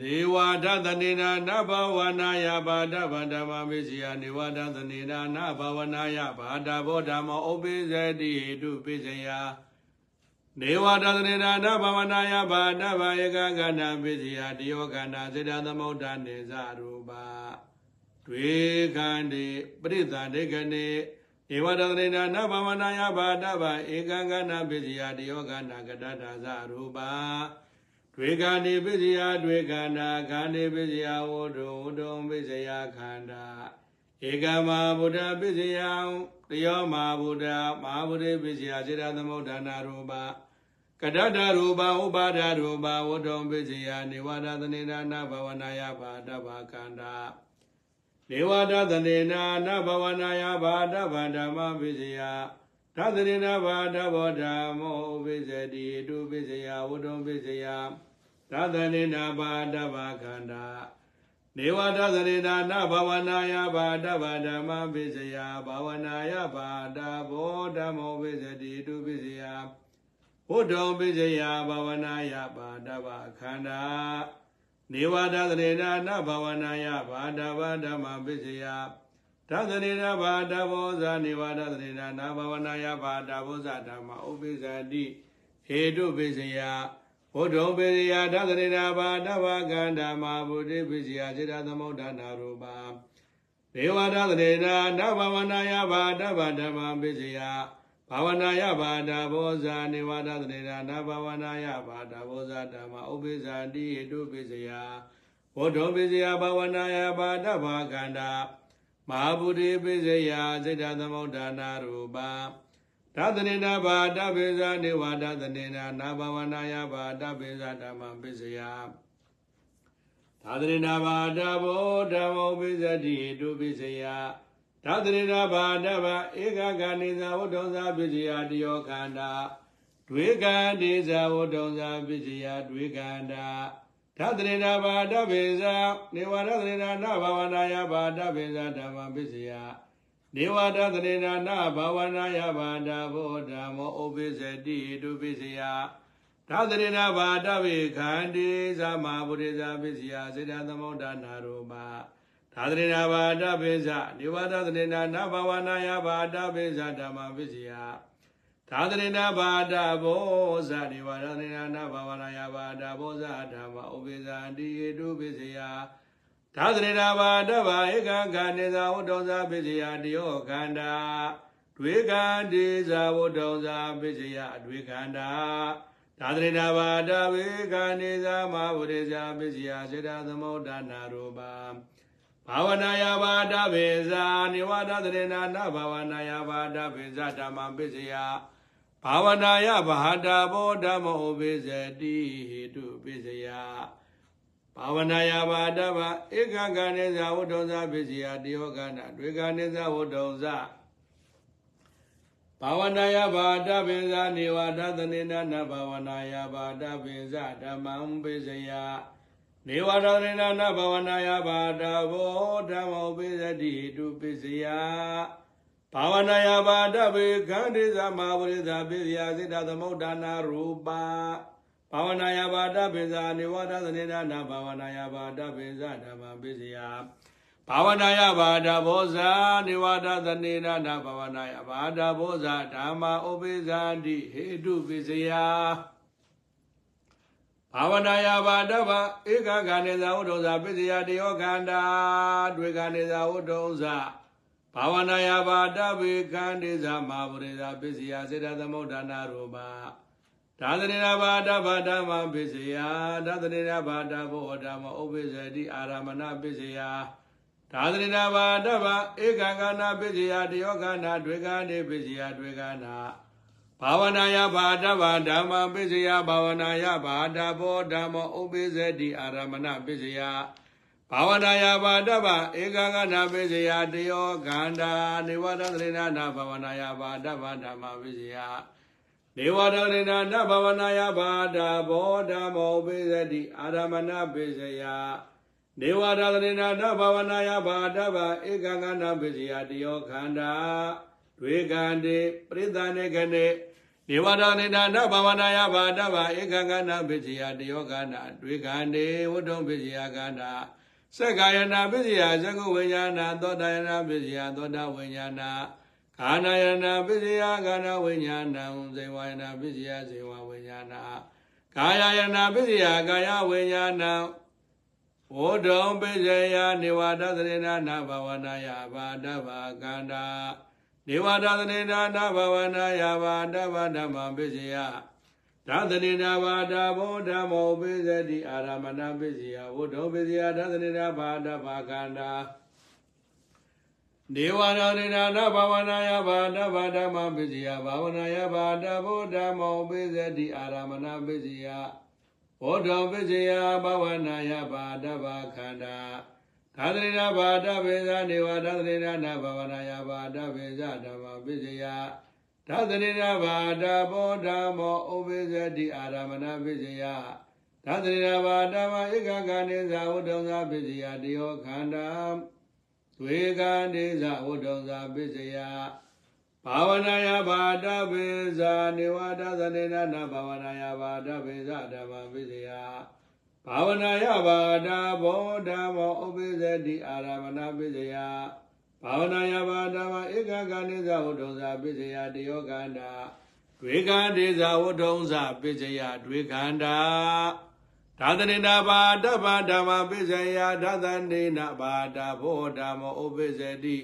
နေဝါဒသနေနာနဘဝနာယဘာဒဗန္ဓမမေစီယနေဝါဒသနေနာနဘဝနာယဘာဒဘောဓမ္မောဥပိသတိဟိတုပိစယနေဝါဒသနေနာနဘဝနာယဘာဒဗဧကကဏပိစီယတယောကဏစေတသမုဒ္ဒနေဇရူပါတွေခန္တိပရိသတေကနေဧဝဒသနေနာနဘဝနာယဘာဒဗဧကကဏပိစီယတယောကဏကတတဇရူပါ တွေခန္တိပိစယတွေခန္ဓာခန္တိပိစယဝတ္တုဝတ္တုပိစယခန္ဓာဧကမဗုဒ္ဓပိစယတယောမဗုဒ္ဓမဟာဗုဒ္ဓပိစယစေတသမုဒ္ဒနာရူပကတတရူပဥပါဒရူပဝတ္တုပိစယနေဝဒသနေနာနဘဝနာယဘာဒဗခန္ဓာနေဝဒသနေနာနဘဝနာယဘာဒဗဓမ္မပိစယ သသနေနာဘာဒဘောဓမ္မောပိစတိတုပိစယဝတ္တုပိစယသသနေနာဘာဒဗခန္ဓာနေဝဒသနေနာနဘဝနာယဘာဒဗဓမ္မပိစယဘာဝနာယဘာဒဘောဓမ္မောပိစတိတုပိစယဝတ္တုပိစယဘာဝနာယဘာဒဗခန္ဓာနေဝဒသနေနာနဘဝနာယဘာဒဗဓမ္မပိစယ သသနေနာဘာဒဘောဇာနေဝဒသနေနာနဘဝနာယဘာဒဘောဇဓမ္မဥပိစတိဟေတုပိစယဘုဒ္ဓံပေရိယာသသနေနာဘာဒဝကန္ဓမာဘုဒ္ဓပိစယစေတသမုဒ္ဒနာရူပါဒေဝဒသနေနာနဘဝနာယဘာဒဗဓမ္မပိစယဘာဝနာယဘာဒဘောဇာနေဝဒသနေနာနဘဝနာယဘာဒဘောဇာဓမ္မဥပိစတိဟေတုပိစယဘုဒ္ဓံပိစယဘာဝနာယဘာဒဗကန္ဓမ ဟာဗုဒ္ဓပိစယစေတသမုဒ္ဒနာရူပါသတ္တနေနာဘာတပိဇာနေဝဒသနေနာနာဘဝနာယဘာတပိဇာဓမ္မပိစယသာသနေနာဘာတဘောဓမ္မောပိစတိတုပိစယသာသနေနာဘာတဗဧကဂဏိဇဝတ္တံသာပိစယတယောခန္ဓာဒွေကံဒေဇဝတ္တံသာပိစယဒွေကန္တာ သာသနေနာဘာတပိဇာနေဝရသနေနာနာဘဝနာယဘာတပိဇာဓမ္မပိစယနေဝဒသနေနာနာဘာဝနာယဘာဒဘောဓမ္မောဥပိစတိတုပိစယသာသနေနာဘာတဝေခန္တိသမဗုဒ္ဓဇာပိစယစေတသမုဒ္ဒနာရောပါသာသနေနာဘာတပိစနေဝဒသနေနာနာဘာဝနာယဘာတပိစဓမ္မပိစယ သာသနေနာဘာဒဘောဇနေဝဒသနေနာနာဘာဝနာယဘာဒဘောဇဓမ္မဥပိစတိတုပိစယသာသနေနာဘာတဗာဧကံခန္ဒေသာဝတ္တောဇာပိစိယတယောခန္ဓာတွေကံဒေဇာဝတ္တောဇာပိစိယအတွေခန္ဓာသာသနေနာဘာတဝေကံဒေဇာမဝရေဇာပိစိယစေတသမုဒ္ဒနာရူပါဘာဝနာယဘာတဗေဇာနိဝဒသနေနာနဘာဝနာယဘာတဗေဇာဓမ္မပိစိယ ဘာဝနာယဘာတာဘောဓမ္မောပိစတိဟိတုပိစိယဘာဝနာယဘာတဗဧကကနိဇဝတ္တုံဇပိစီယတယောကနာတွေကနိဇဝတ္တုံဇဘာဝနာယဘာတပိဇာနေဝဒသနေနနဘာဝနာယဘာတပိဇာဓမ္မံပိစယနေဝဒသနေနနဘာဝနာယဘာတဘောဓမ္မောပိစတိတုပိစယ ဘာဝနာယဘာတပိခန္တိဇမဝရိဇပိစယစိတ္တသမုဒ္ဒနာရူပါဘာဝနာယဘာတပိဇာနေဝဒသနေနာနာဘာဝနာယဘာတပိဇာဓမ္မပိစယဘာဝနာယဘာဒဘောဇာနေဝဒသနေနာနာဘာဝနာယဘာဒဘောဇာဓမ္မာဥပိဇာတိဟေတုပိစယဘာဝနာယဘာတဗဧကဂာနေဇာဝတ္တုဇာပိစယတယောခန္ဓာတွေဂာနေဇာဝတ္တုဇာ ဘာဝနာယဘာတဗေခန္တိဇာမဟာဗုရိဇာပိစယစေတသမုဒ္ဒနာရူပါသာသနေနာဘာဒဘာဒမပိစယသာသနေနာဘာဒဘောဓမ္မဥပိစတိအာရမဏပိစယသာသနေနာဘာဒဘာဧကံကနာပိစယတယောကနာတွေကနေပိစယတွေကနာဘာဝနာယဘာဒဘာဓမ္မပိစယဘာဝနာယဘာဒဘောဓမ္မဥပိစတိအာရမဏပိစယ ဘာဝနာယဘာဒဘာဧကံကနာပိစယတယောကန္တာနေဝဒသနေနာဘာဝနာယဘာဒဘာဓမ္မပိစယနေဝရဏိနာနဘဝနာယဘာဒဘောဓမောပိစတိအာရမဏပိစယနေဝရဏိနာနဘဝနာယဘာဒဗဧကံကနာပိစယတယောခန္ဓာတွေကံတိပရိသနေကနေနေဝဒနေနာနဘဝနာယဘာတဗဧကကနာပစ္စယတယောကနာတွေခန္တေဝတ္ထုပစ္စယကနာ စက္ကာယနာပစ္စယသကုဝိညာဏသောတယနာပစ္စယသောတဝိညာဏကာနာယနာပစ္စယကာနာဝိညာဏဇေဝယနာပစ္စယဇေဝဝိညာဏကာယယနာပစ္စယကာယဝိညာဏဝတ္ထုပစ္စယနေဝဒသရေနာနဘဝနာယဘာတဗကန္တာနေဝဒသနေနာနဘဝနာယဘာတဗဓမ္မပစ္စယ ဒါသနေနာဘာဒဘောဓမ္မောပိစတိအာရမဏပစ္စယဝတ္ထုပစ္စယဒါသနေနာဘာတဗကန္တာနေဝဒနေနာနဘဝနာယဘာတဗဓမ္မပစ္စယဘာဝနာယဘာတဘောဓမ္မောပိစတိအာရမဏပစ္စယဘောဓံပစ္စယဘဝနာယဘာတဗခန္တာသာသနာဘာဒဗေဇနေဝသာသနာနာဘဝနာယဘာဒဗေဇဓမ္မပစ္စ ယသာသနာဘာဒဘောဓမ္မောဥပိသတိအာရမဏပစ္စယသာသနာဘာဒမဧကကနိဇဝုဒ္ဓံသာပစ္စယတယောခန္ဓာဝေကနိဇဝုဒ္ဓံသာပစ္စယဘာဝနာယဘာဒဗေဇနေဝသာသနာနာဘာဝနာယဘာဒဗေဇဓမ္မပစ္စယဘာဝနာယဘာဒဘောဓမ္မောဥပိသတိအာရမဏပိစယ ဘာဝနာယဘာဓမ္မဧကကနိဇဝတ္ထုံဇာပိစယတယောကန္တာတွေကန္တေဇဝတ္ထုံဇာပိစယတွေကန္တာသာသနေနာဘာဒဘာဓမ္မပိစယသာသနေနာဘာဒဘောဓမ္မောဥပိသတိ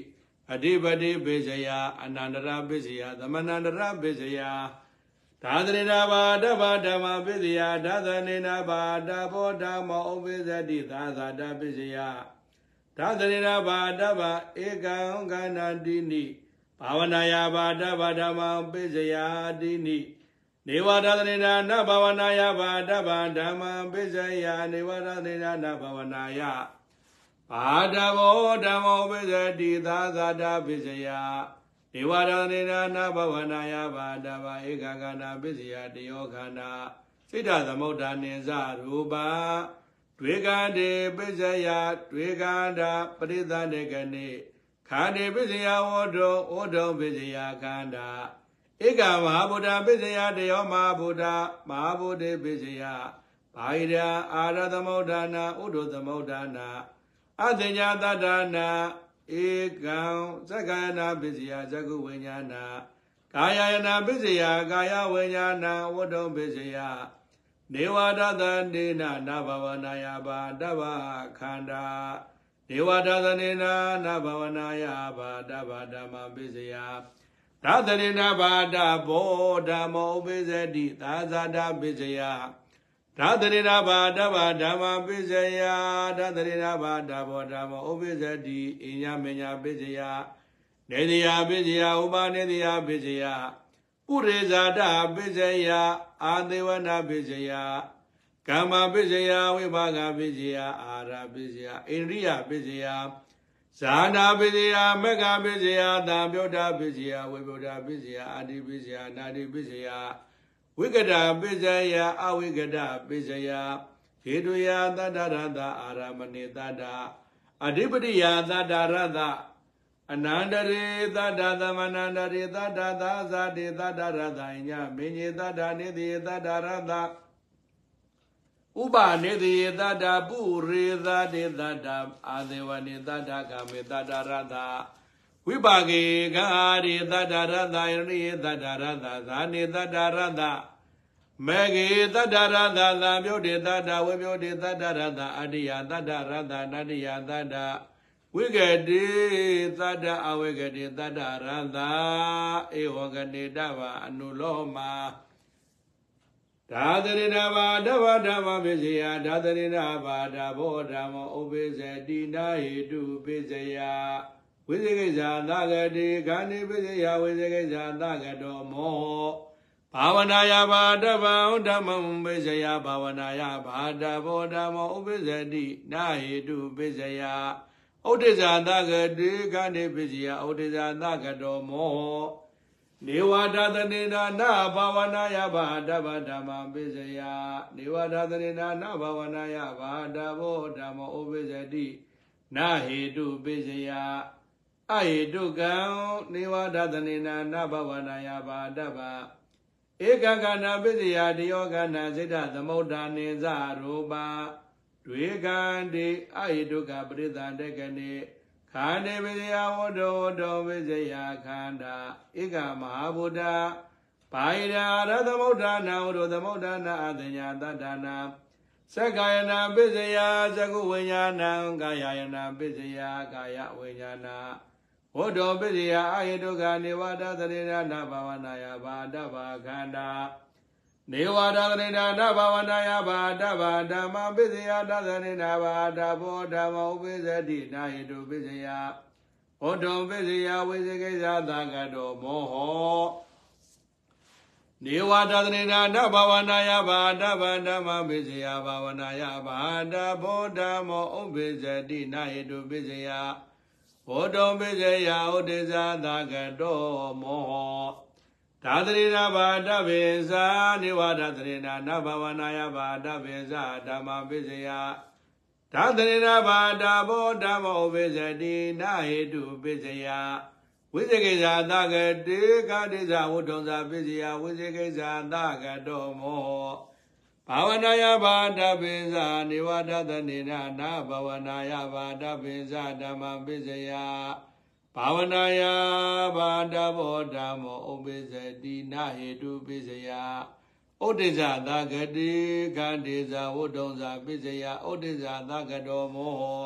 အဓိပတိပိစယအနန္တရပိစယသမဏန္တရပိစယသာသနေနာဘာတဗဓမ္မပစ္စယသာသနေနာဘာတဘောဓမ္မောဥပိသတိသာသာတပစ္စယ သာသနေနာဘာတဗဧကံကန္တတိနိဘာဝနာယဘာတဗဓမ္မပစ္စယတိနိနေဝသာသနေနာနဘာဝနာယဘာတဗဓမ္မပစ္စယနေဝသာသနေနာနဘာဝနာယဘာတဘောဓမ္မောပစ္စတိသာသာတပစ္စယဒေဝရဏေနာနာဘဝနာယဘာတဘာဧကကနာပစ္စယတယောခန္ဓာစိတ္တသမုဒ္ဒနိဇရူပ တွေကတေပစ္စယတွေကတာပရိသတေကနေခန္တေပစ္စယဝတ္တောဩတုံပစ္စယခန္ဓာဧကမဟာဗုဒ္ဓပစ္စယတယောမဟာဗုဒ္ဓမဟာဗုဒ္ဓပစ္စယဘာဟိရာအာရသမုဒ္ဒနာဥဒ္ဓသမုဒ္ဒနာအသင်္ညာတတ္တနာဧကံသက္ကာယနာပစ္စယသကုဝိညာဏကာယယနာပစ္စယကာယဝိညာဏဝတ္တုပစ္စယ နေဝဒသနေနနာဘဝနာယဘာတဗ္ဗခန္ဓာနေဝဒသနေနနာဘဝနာယဘာတဗ္ဗဓမ္မပစ္စယသာသနေနဘာတဘောဓမ္မောပိစတိသာဇာတပစ္စယဒါသရိနာဘာတဗ္ဗဓမ္မပိစယဒါသရိနာဘာတဘောဓမ္မဥပိစတိအညမညာပိစယနေတိယပိစယဥပနေတိယပိစယ ပုရိဇာတပိစယအာသေဝနာပိစယကမ္မပိစယဝိဘာဂပိစယအာရပိစယအိန္ဒိယပိစယဇာနာပိစယမက္ခပိစယသံပြုတ်တာပိစယဝိဗုဒ္ဓပိစယအာတိပိစယနာတိပိစယဝိကတပိစယအဝိကတပိစယဟေတုယသတ္တရတအာရမဏေတတအဓိပတိယသတ္တရတ အနန္တရေသတ္တသမနန္တရေသတ္တသာဇာတိသတ္တရတညမင်းကြီးသတ္တနေတိသတ္တရတဥပနေတိသတ္တပုရိသတိသတ္တအာသေဝနေသတ္တကာမေသတ္တရတဝိပါကေကအာရိသတ္တရတယရိသတ္တရတဇာနေသတ္တရတမေဂေတတ္တရတသံပြုတ်တေတတ္တဝိပြုတ်တေတတ္တရတအတ္တိယတတ္တရတနတ္တိယတတ္တ ဝိကတိတတ္တအဝိကတိတတ္တရတဧဝကတိတဗအနုလောမဒါသရိနာဘာဓဗ္ဗဓမ္မပိစယဒါသရိနာဘာဓဘောဓမ္မောဥပိစတိနာဟိတုပိစယဝိဇေကိဇာသဂတိခန္ဒီပိစယဝိဇေကိဇာသဂတောမောဘာဝနာယဘာတဗံဓမ္မံပိစယဘာဝနာယဘာတဘောဓမ္မောဥပိစတိနာဟိတုပိစယ ဥဒိဇာသဂတိခန္ဒီပိစယဥဒိဇာသဂတောမောနေဝဒသနေနာနာဘာဝနာယဘာတဗဓမ္မပိစယနေဝဒသနေနာနာဘာဝနာယဘာတဘောဓမ္မောဥပိစတိနာဟိတုပိစယအဟိတုကံနေဝဒသနေနာနဘဝနာယဘာတဗဧကကနာပစ္စယတယောကနာစိတ္တသမုဒ္ဒာနိဇရူပ တွေကံတိအဟိတုကပရိသန္တကနေခန္တေပစ္စယဝတ္တဝတ္တပစ္စယခန္ဓာဧကမဟာဗုဒ္ဓဘာဟိရာရသမုဒ္ဒနာဝတ္တသမုဒ္ဒနာအတညာတတ္တနာသက္ကာယနာပစ္စယသကုဝိညာဏံကာယယနာပစ္စယကာယဝိညာဏဝတ္တောပစ္စယအာယတုကနေဝတသရေနာဘာဝနာယဘာတဘာခန္ဓာ နေဝတသရေနာဘာဝနာယဘာတဘာဓမ္မပစ္စယတသရေနာဘာတဘောဓမ္မဥပိစ္ဆတိနာဟိတုပစ္စယဝတ္တောပစ္စယဝိသေကိသသကတောမောဟောနေဝတသနေနာနဘာဝနာယဘာတဗန္ဓမ္မပိစယဘာဝနာယဘာတဘောဓမောဥပ္ပိစတိနာဟိတုပိစယဘောတောပိစယဥဒိဇာသကတောမောဟ ဒါသရေနာဘာတဗေဇာနေဝဒသရေနာနဘာဝနာယဘာတဗေဇာဓမ္မပိစယဒါသရေနာဘာတဘောဓမောဥပ္ပိစတိနာဟိတုပိစယဝိသေကိဇာသကတေကတိဇာဝုထုံဇာပစ္စယဝိသေကိဇာသကတောမောဘာဝနာယဘာတပိဇာနေဝဒသနေနာနာဘာဝနာယဘာတပိဇာဓမ္မပစ္စယ ဘာဝနာယဘာတဘောဓမ္မောဥပ္ပစ္စတိနာဟေတုပစ္စယဩဒိဇာသကတိကတိဇာဝုထုံဇာပစ္စယဩဒိဇာသကတောမော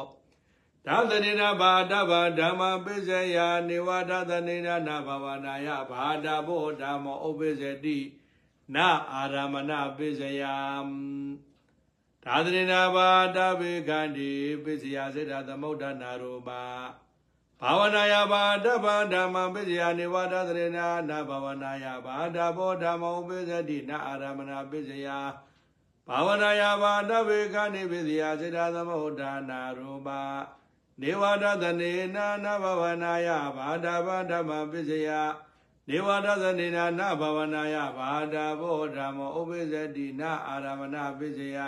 ဒါသနေနာဘာဒဘာဓမ္မပိစယနေဝဒသနေနာနာဘဝနာယဘာဒဘောဓမ္မောဥပ္ပစ္စတိနာအာရမဏပိစယဒါသနေနာဘာဒဗေကန္တိပိစယစေတသမုဒ္ဒနာရူပါ ဘာဝနာယဘာဒဘာဓမ္မပိစယနေဝဒသနေနာနာဘဝနာယဘာဒဘောဓမ္မောဥပ္ပစ္စတိနာအာရမဏပိစယဘာဝနာယဘာဒဗေကန္တိပိစယစေတသမုဒ္ဒနာရူပါနေဝဒသနေနာနဘဝနာယဘာဒဘာဓမ္မပစ္စယနေဝဒသနေနာနဘဝနာယဘာဒဘောဓမ္မောဥပ္ပစ္စတိနာအာရမဏပစ္စယ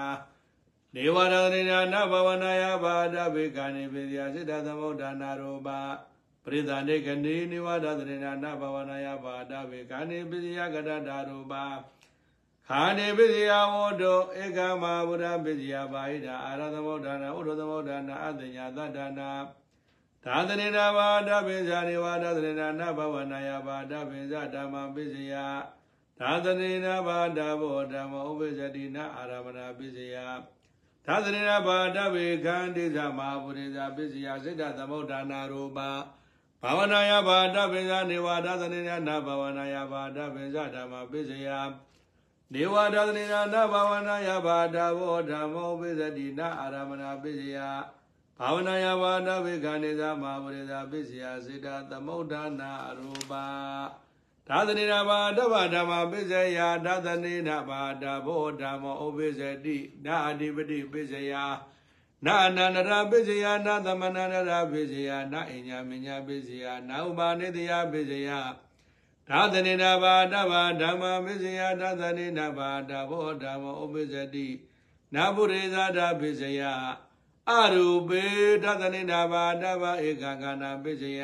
နေဝဒသနေနာနဘဝနာယဘာဒဘေကနိပစ္စယစိတ္တသမုဒ္ဒနာရောပပရိသန္တေကနေနေဝဒသနေနာနဘဝနာယဘာဒဘေကနိပစ္စယကတတာရောပခာနေပစ္စယဝတ္တောဧကမဗုဒ္ဓပစ္စယဘာဟိတာအာရသမုဒ္ဒနာဥဒ္ဓသမုဒ္ဒနာအတညာသတ္တနာသာသနေနာဘာဒပိဇာနေဝါဒသနေနာနဘဝနာယဘာဒပိဇာဓမ္မပစ္စယသာသနေနာဘာဒဘောဓမ္မဥပ္ပဇတိနာအာရမဏပစ္စယ သာသနေနာဘာဒဝေခန္တိဇမဟာပုရိဇာပစ္စယစိတ္တသမုဒ္ဒနာရူပဘာဝနာယဘာဒပိဇာနေဝါဒသနေနာနဘဝနာယဘာဒပိဇာဓမ္မပစ္စယနေဝဒသနေနာနဘာဝနာယဘာဒဘောဓမ္မောပိစတိနာအာရမဏပိစယဘာဝနာယဘာဒဝေခန္ဒေသမဟာပရိသပိစယစေတသမုဒ္ဒနာရူပ ဒါသနေနာဘာဒဗဓမ္မပိစယဒါသနေနာဘာဒဘောဓမ္မောဥပိစတိနာအဓိပတိပိစယနာအနန္တရာပိစယနာသမဏန္တရာပိစယနာအညာမညာပိစယနာဥပါနေတယပိစယဒါသနေနာဘာတဘာဓမ္မမစ္စယဒါသနေနာဘာတဘောဓမ္မဥပ္ပဇတိနာပုရိသဒပိစယအရူပေဒါသနေနာဘာတဘာဧကကနာပိစယ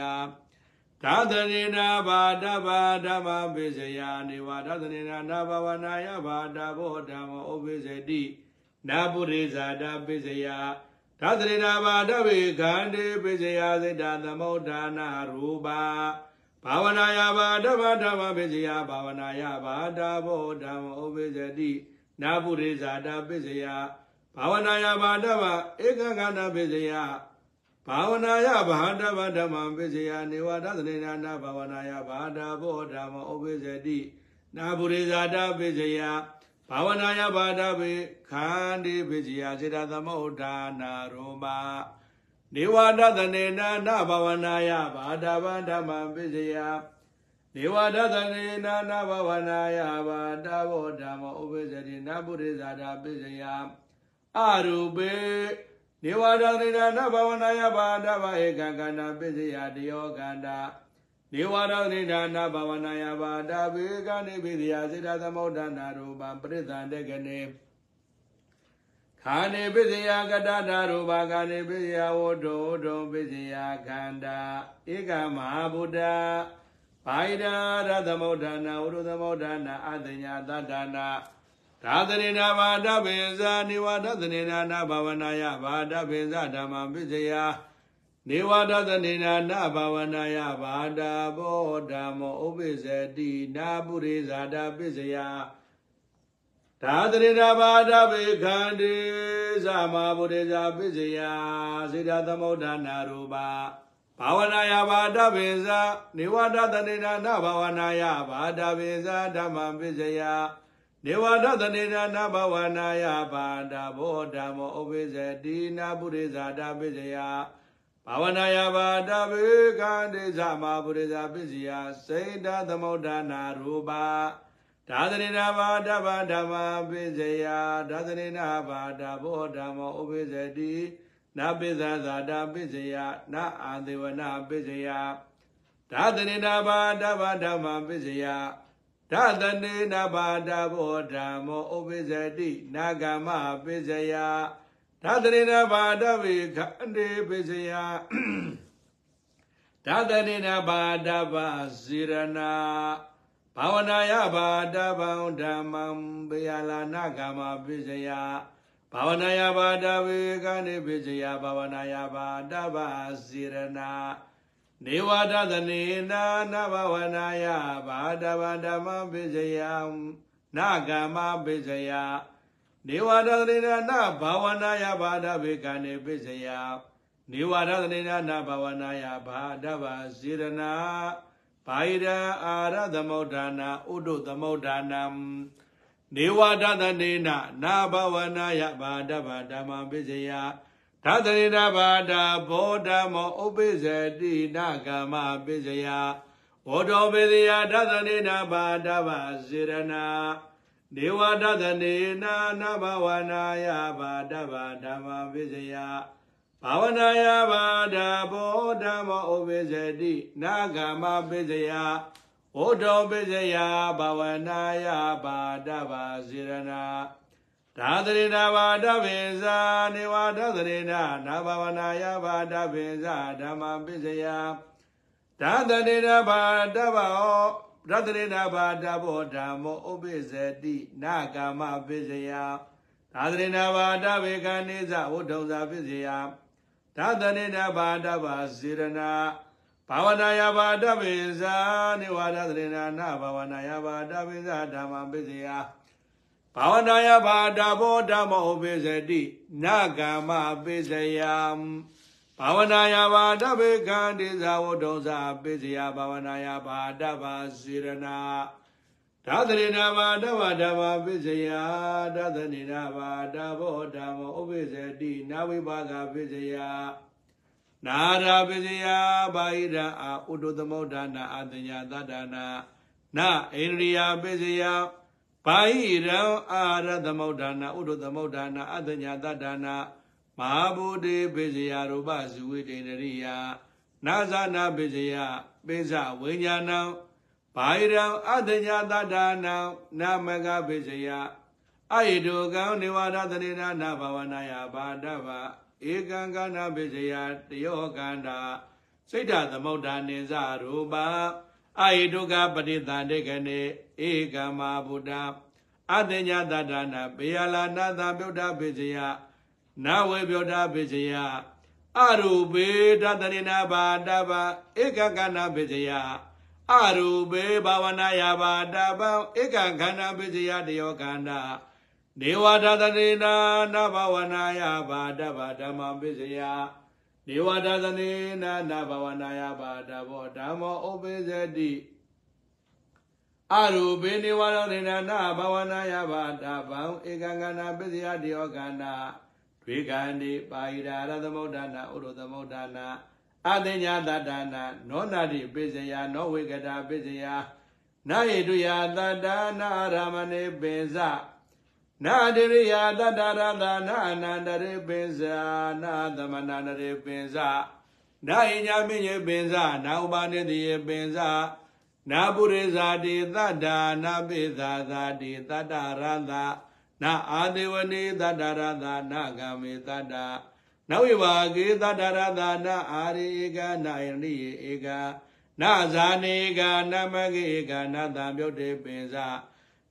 ဒါသနေနာဘာတဘာဓမ္မပိစယနေဝဒါသနေနာနာဘဝနာယဘာတဘောဓမ္မဥပ္ပဇတိနာပုရိသဒပိစယဒါသနေနာဘာတဝေခန္တေပိစယစေတသမုဋ္ဌာနာရူပါဘာဝနာယဘာဓမ္မဓမ္မပစ္စယဘာဝနာယဘာဓမ္မောဓမ္မဥပ္ပဇတိနာပုရိဇာတာပစ္စယဘာဝနာယဘာဓမ္မဧကခန္ဓပစ္စယ ဘာဝနာယဘာဓမ္မဓမ္မပစ္စယနေဝဒသနေနာနာဘာဝနာယဘာဓဘောဓမ္မဥပ္ပဇတိနာပုရိဇာတာပစ္စယဘာဝနာယဘာဓဗေခန္ဒီပစ္စယစေတသမုဋ္ဌာနာရောမနေဝဒသနေနာနဘဝနာယဘာဒဗဓမ္မပိစယနေဝဒသနေနာနဘဝနာယဘာဒဘောဓမ္မဥပ္ပဇတိနပုရိသတာပိစယအရူပေ နေဝဒသနေနာနဘဝနာယဘာဒဗဧကကန္တာပိစယတယောကန္တာနေဝရနိဒာနဘဝနာယဘာဒဗေကနေပိစယစေတသမုဒ္ဒနာရူပံပရိသန္တကနေခာနေပစ္စယကတတာရူပခာနေပစ္စယဝတ္ထုဒုံပစ္စယခန္ဓာဧကမဟာဗုဒ္ဓဘိုင်ဒာရသမုဒ္ဒနာဥရသမုဒ္ဒနာအတညာသတ္တနာ ဒါသနေနာဘာဒဗေဇာနိဝဒသနေနာနာဘာဝနာယဘာဒဗေဇာဓမ္မပစ္စယနေဝဒသနေနာနာဘာဝနာယဘာဒဘောဓမ္မောဥပိစ္ဆတိနာပုရိဇာဒပစ္စယဒါသရေနာဘာဒဗေခန္တိသမပုရိဇာပစ္စယစေတသမုဒ္ဒနာရူပါဘာဝနာယဘာဒဗေဇာနေဝဒသနေနာနာဘာဝနာယဘာဒဗေဇာဓမ္မပစ္စယ နေဝဒသနေနာနာဘဝနာယဘာဒဘောဓမ္မောဥပိစ္ဆတိနာပုရိဇာဒပစ္စယဘာဝနာယဘာဒဗေကံဒေသမပုရိဇာပစ္စယစေတသမုဒ္ဒနာရူပါဒါသနေနာဘာဒဘာဓမ္မပစ္စယဒါသနေနာဘာဒဘောဓမ္မောဥပိစ္ဆတိနာပိဇာဇာတာပစ္စယနာအာသေဝနာပစ္စယဒါသနေနာဘာဒဘာဓမ္မပစ္စယ ဒသနေနဘာဒဘောဓမ္မောဥပိစ္ဆတိနာဂမပစ္စယဒသနေနဘာဒဝေခန္တေပစ္စယဒသနေနဘာဒဘာဇိရဏဘာဝနာယဘာဒဗံဓမ္မံဘေယလာနာဂမပစ္စယဘာဝနာယဘာဒဝေကနေပစ္စယဘာဝနာယဘာဒဘာဇိရဏနေဝဒသနေနာနဘဝနာယဘာဒဗဓမ္မပိစယနာဂမပိစယနေဝဒသနေနာနဘာဝနာယဘာဒဗေကနေပိစယနေဝဒသနေနာနဘာဝနာယဘာဒဗဇိရဏဘာိရအာရသမုဋ္ဌာနာ देवादधनेन न भवनाय बाधवधमभिजयां नागमभिजया देवादधनेन न भवनाय बाधभिगणभिजया देवादधनेन न भवनाय बाधवशिरना पायिर आरधमौढान उडुधमौढानं देवादधनेन न भवनाय बाधवधमभिजया ဓမ္မပိစယသတ္တရိဏဘာဒဘောဓမောဥပိစ္ဆတိနာကမပိစ္ဆယဘောဓောပိစယသတ္တရိဏဘာဒဗစေရဏဒေဝဒသနေနာနဘဝနာယဘာဒဗဓမ္မပိစ္ဆယဘာဝနာယဘာဒဘောဓမောဥပိစ္ဆတိနာကမပိစ္ဆယဘောဓောပိစ္ဆယဘာဝနာယဘာဒဗစေရဏ ဒါသရေနာဘာဒဗေဇာနေဝဒသရေနာနာဘဝနာယဘာဒဗေဇာဓမ္မပစ္စယဒါသရေနာဘာဒဘောရတရေနာဘာဒဘောဓမ္မောဥပိစ္ဆတိနာကာမပစ္စယဒါသရေနာဘာဒဗေကနိဇဝုဒ္ဓံဇာပစ္စယဒါသရေနာဘာဒဘာစေရနာဘာဝနာယဘာဒဗေဇာနေဝဒသရေနာနာဘာဝနာယဘာဒဗေဇာဓမ္မပစ္စယ ဘာဝနာယဘာဒဘောဓမ္မောပိစတိနာဂမ္မပိစယံဘာဝနာယဘာဒဘေကံတိဇာဝဒုံစာပိစယဘာဝနာယဘာဒဘာစေရနာဒါသရေနာဘာဒဘာဓမ္မပိစယဒါသနေနာဘာဒဘောဓမ္မောဥပိစတိနာဝိပါကပိစယနာရာပိစယဘာဟိရအာဥဒ္ဒသမုဒ္ဒနာအတညာသတ္တနာနာဣန္ဒြိယပိစယ ဘာဟိရံအာရသမုဋ္ဌာနာဥဒ္ဓသမုဋ္ဌာနာအတညာတတ္ဌာနာမဟာဗုဒ္ဓေပိစယရူပဇဝိတေနရိယနာဇာနာပိစယပိစဝိညာဏံဘာဟိရံအတညာတတ္ဌာနာနာမကပိစယအယိတုကံနေဝရသနေနာနာဘဝနာယဘာဒဗဧကံကနာပိစယတယောကန္တာစိတ်ဓသမုဋ္ဌာနိဇရူပ အာယိတုကပရိသန္တိကနေဧကမဗုဒ္ဓအတညာတတနာဘေယလာနာသဗုဒ္ဓပိစယနာဝေဗုဒ္ဓပိစယအရူပေတတရိနာဘာတဗဧကကနာပိစယအရူပေဘာဝနာယဘာတဗဧကခန္ဓာပိစယတယောခန္ဓာနေဝတတရိနာနဘဝနာယဘာတဗဓမ္မပိစယ နေဝဒသနေနာနာဘဝနာယဘာဒဘောဓမ္မောဥပိစ္ဆတိအရူပေနေဝရဏေနာနာဘဝနာယဘာဒဗံဧကံကနာပစ္စယတိယောကနာဒွေကန္တိပါဟိရာရသမုဒ္ဒနာဥရသမုဒ္ဒနာအတညာတတနာနောနာတိပစ္စယနောဝေကတာပစ္စယနာယေတုယတတနာရမဏေပိစ နာတရိယာတတရသနာအနန္တရေပင်္စာနာသမဏနရေပင်္စာနာဣညာမင်းရေပင်္စာနာဥပါနေတိရေပင်္စာနာပုရိဇာတိတတ္တာနာပိသာသာတိတတ္တရသနာအာဒေဝနေတတ္တရသနာဂမေတတ္တနဝိဘာဂေတတ္တရသနာအာရိဧကနာယဏိဧကနာဇာနေကနမကေကနာတံပြုတ်တေပင်စ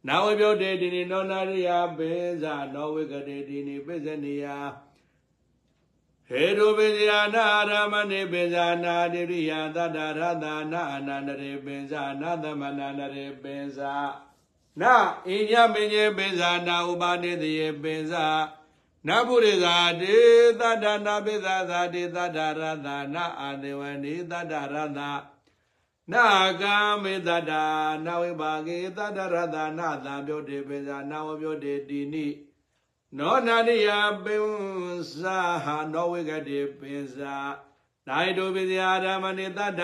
နာဝပြုတ်တေဒီနိနောနာရိယပင်စနောဝိကတေဒီနိပိစနိယဟေတုပိစယနာရမဏိပိစနာတိရိယသတ္တရတနာအနန္တရေပိစနာသမဏန္တရေပိစနာအိညမင်းကြီးပိစနာဥပါနေတိယေပိစနဗုရိဇာတိသတ္တနာပိသဇာတိသတ္တရတနာအာဒေဝနိသတ္တရတနာ ဂာမေတ္တာနာဝိပါကေသတ္တရတနာသံပြုတ်တေပိစနာဝပြုတ်တေတိနိနောနာရိယပိဝစာဟာနောဝိကတိပိစာနိုင်တုပိစယဓမ္မနိတ္တ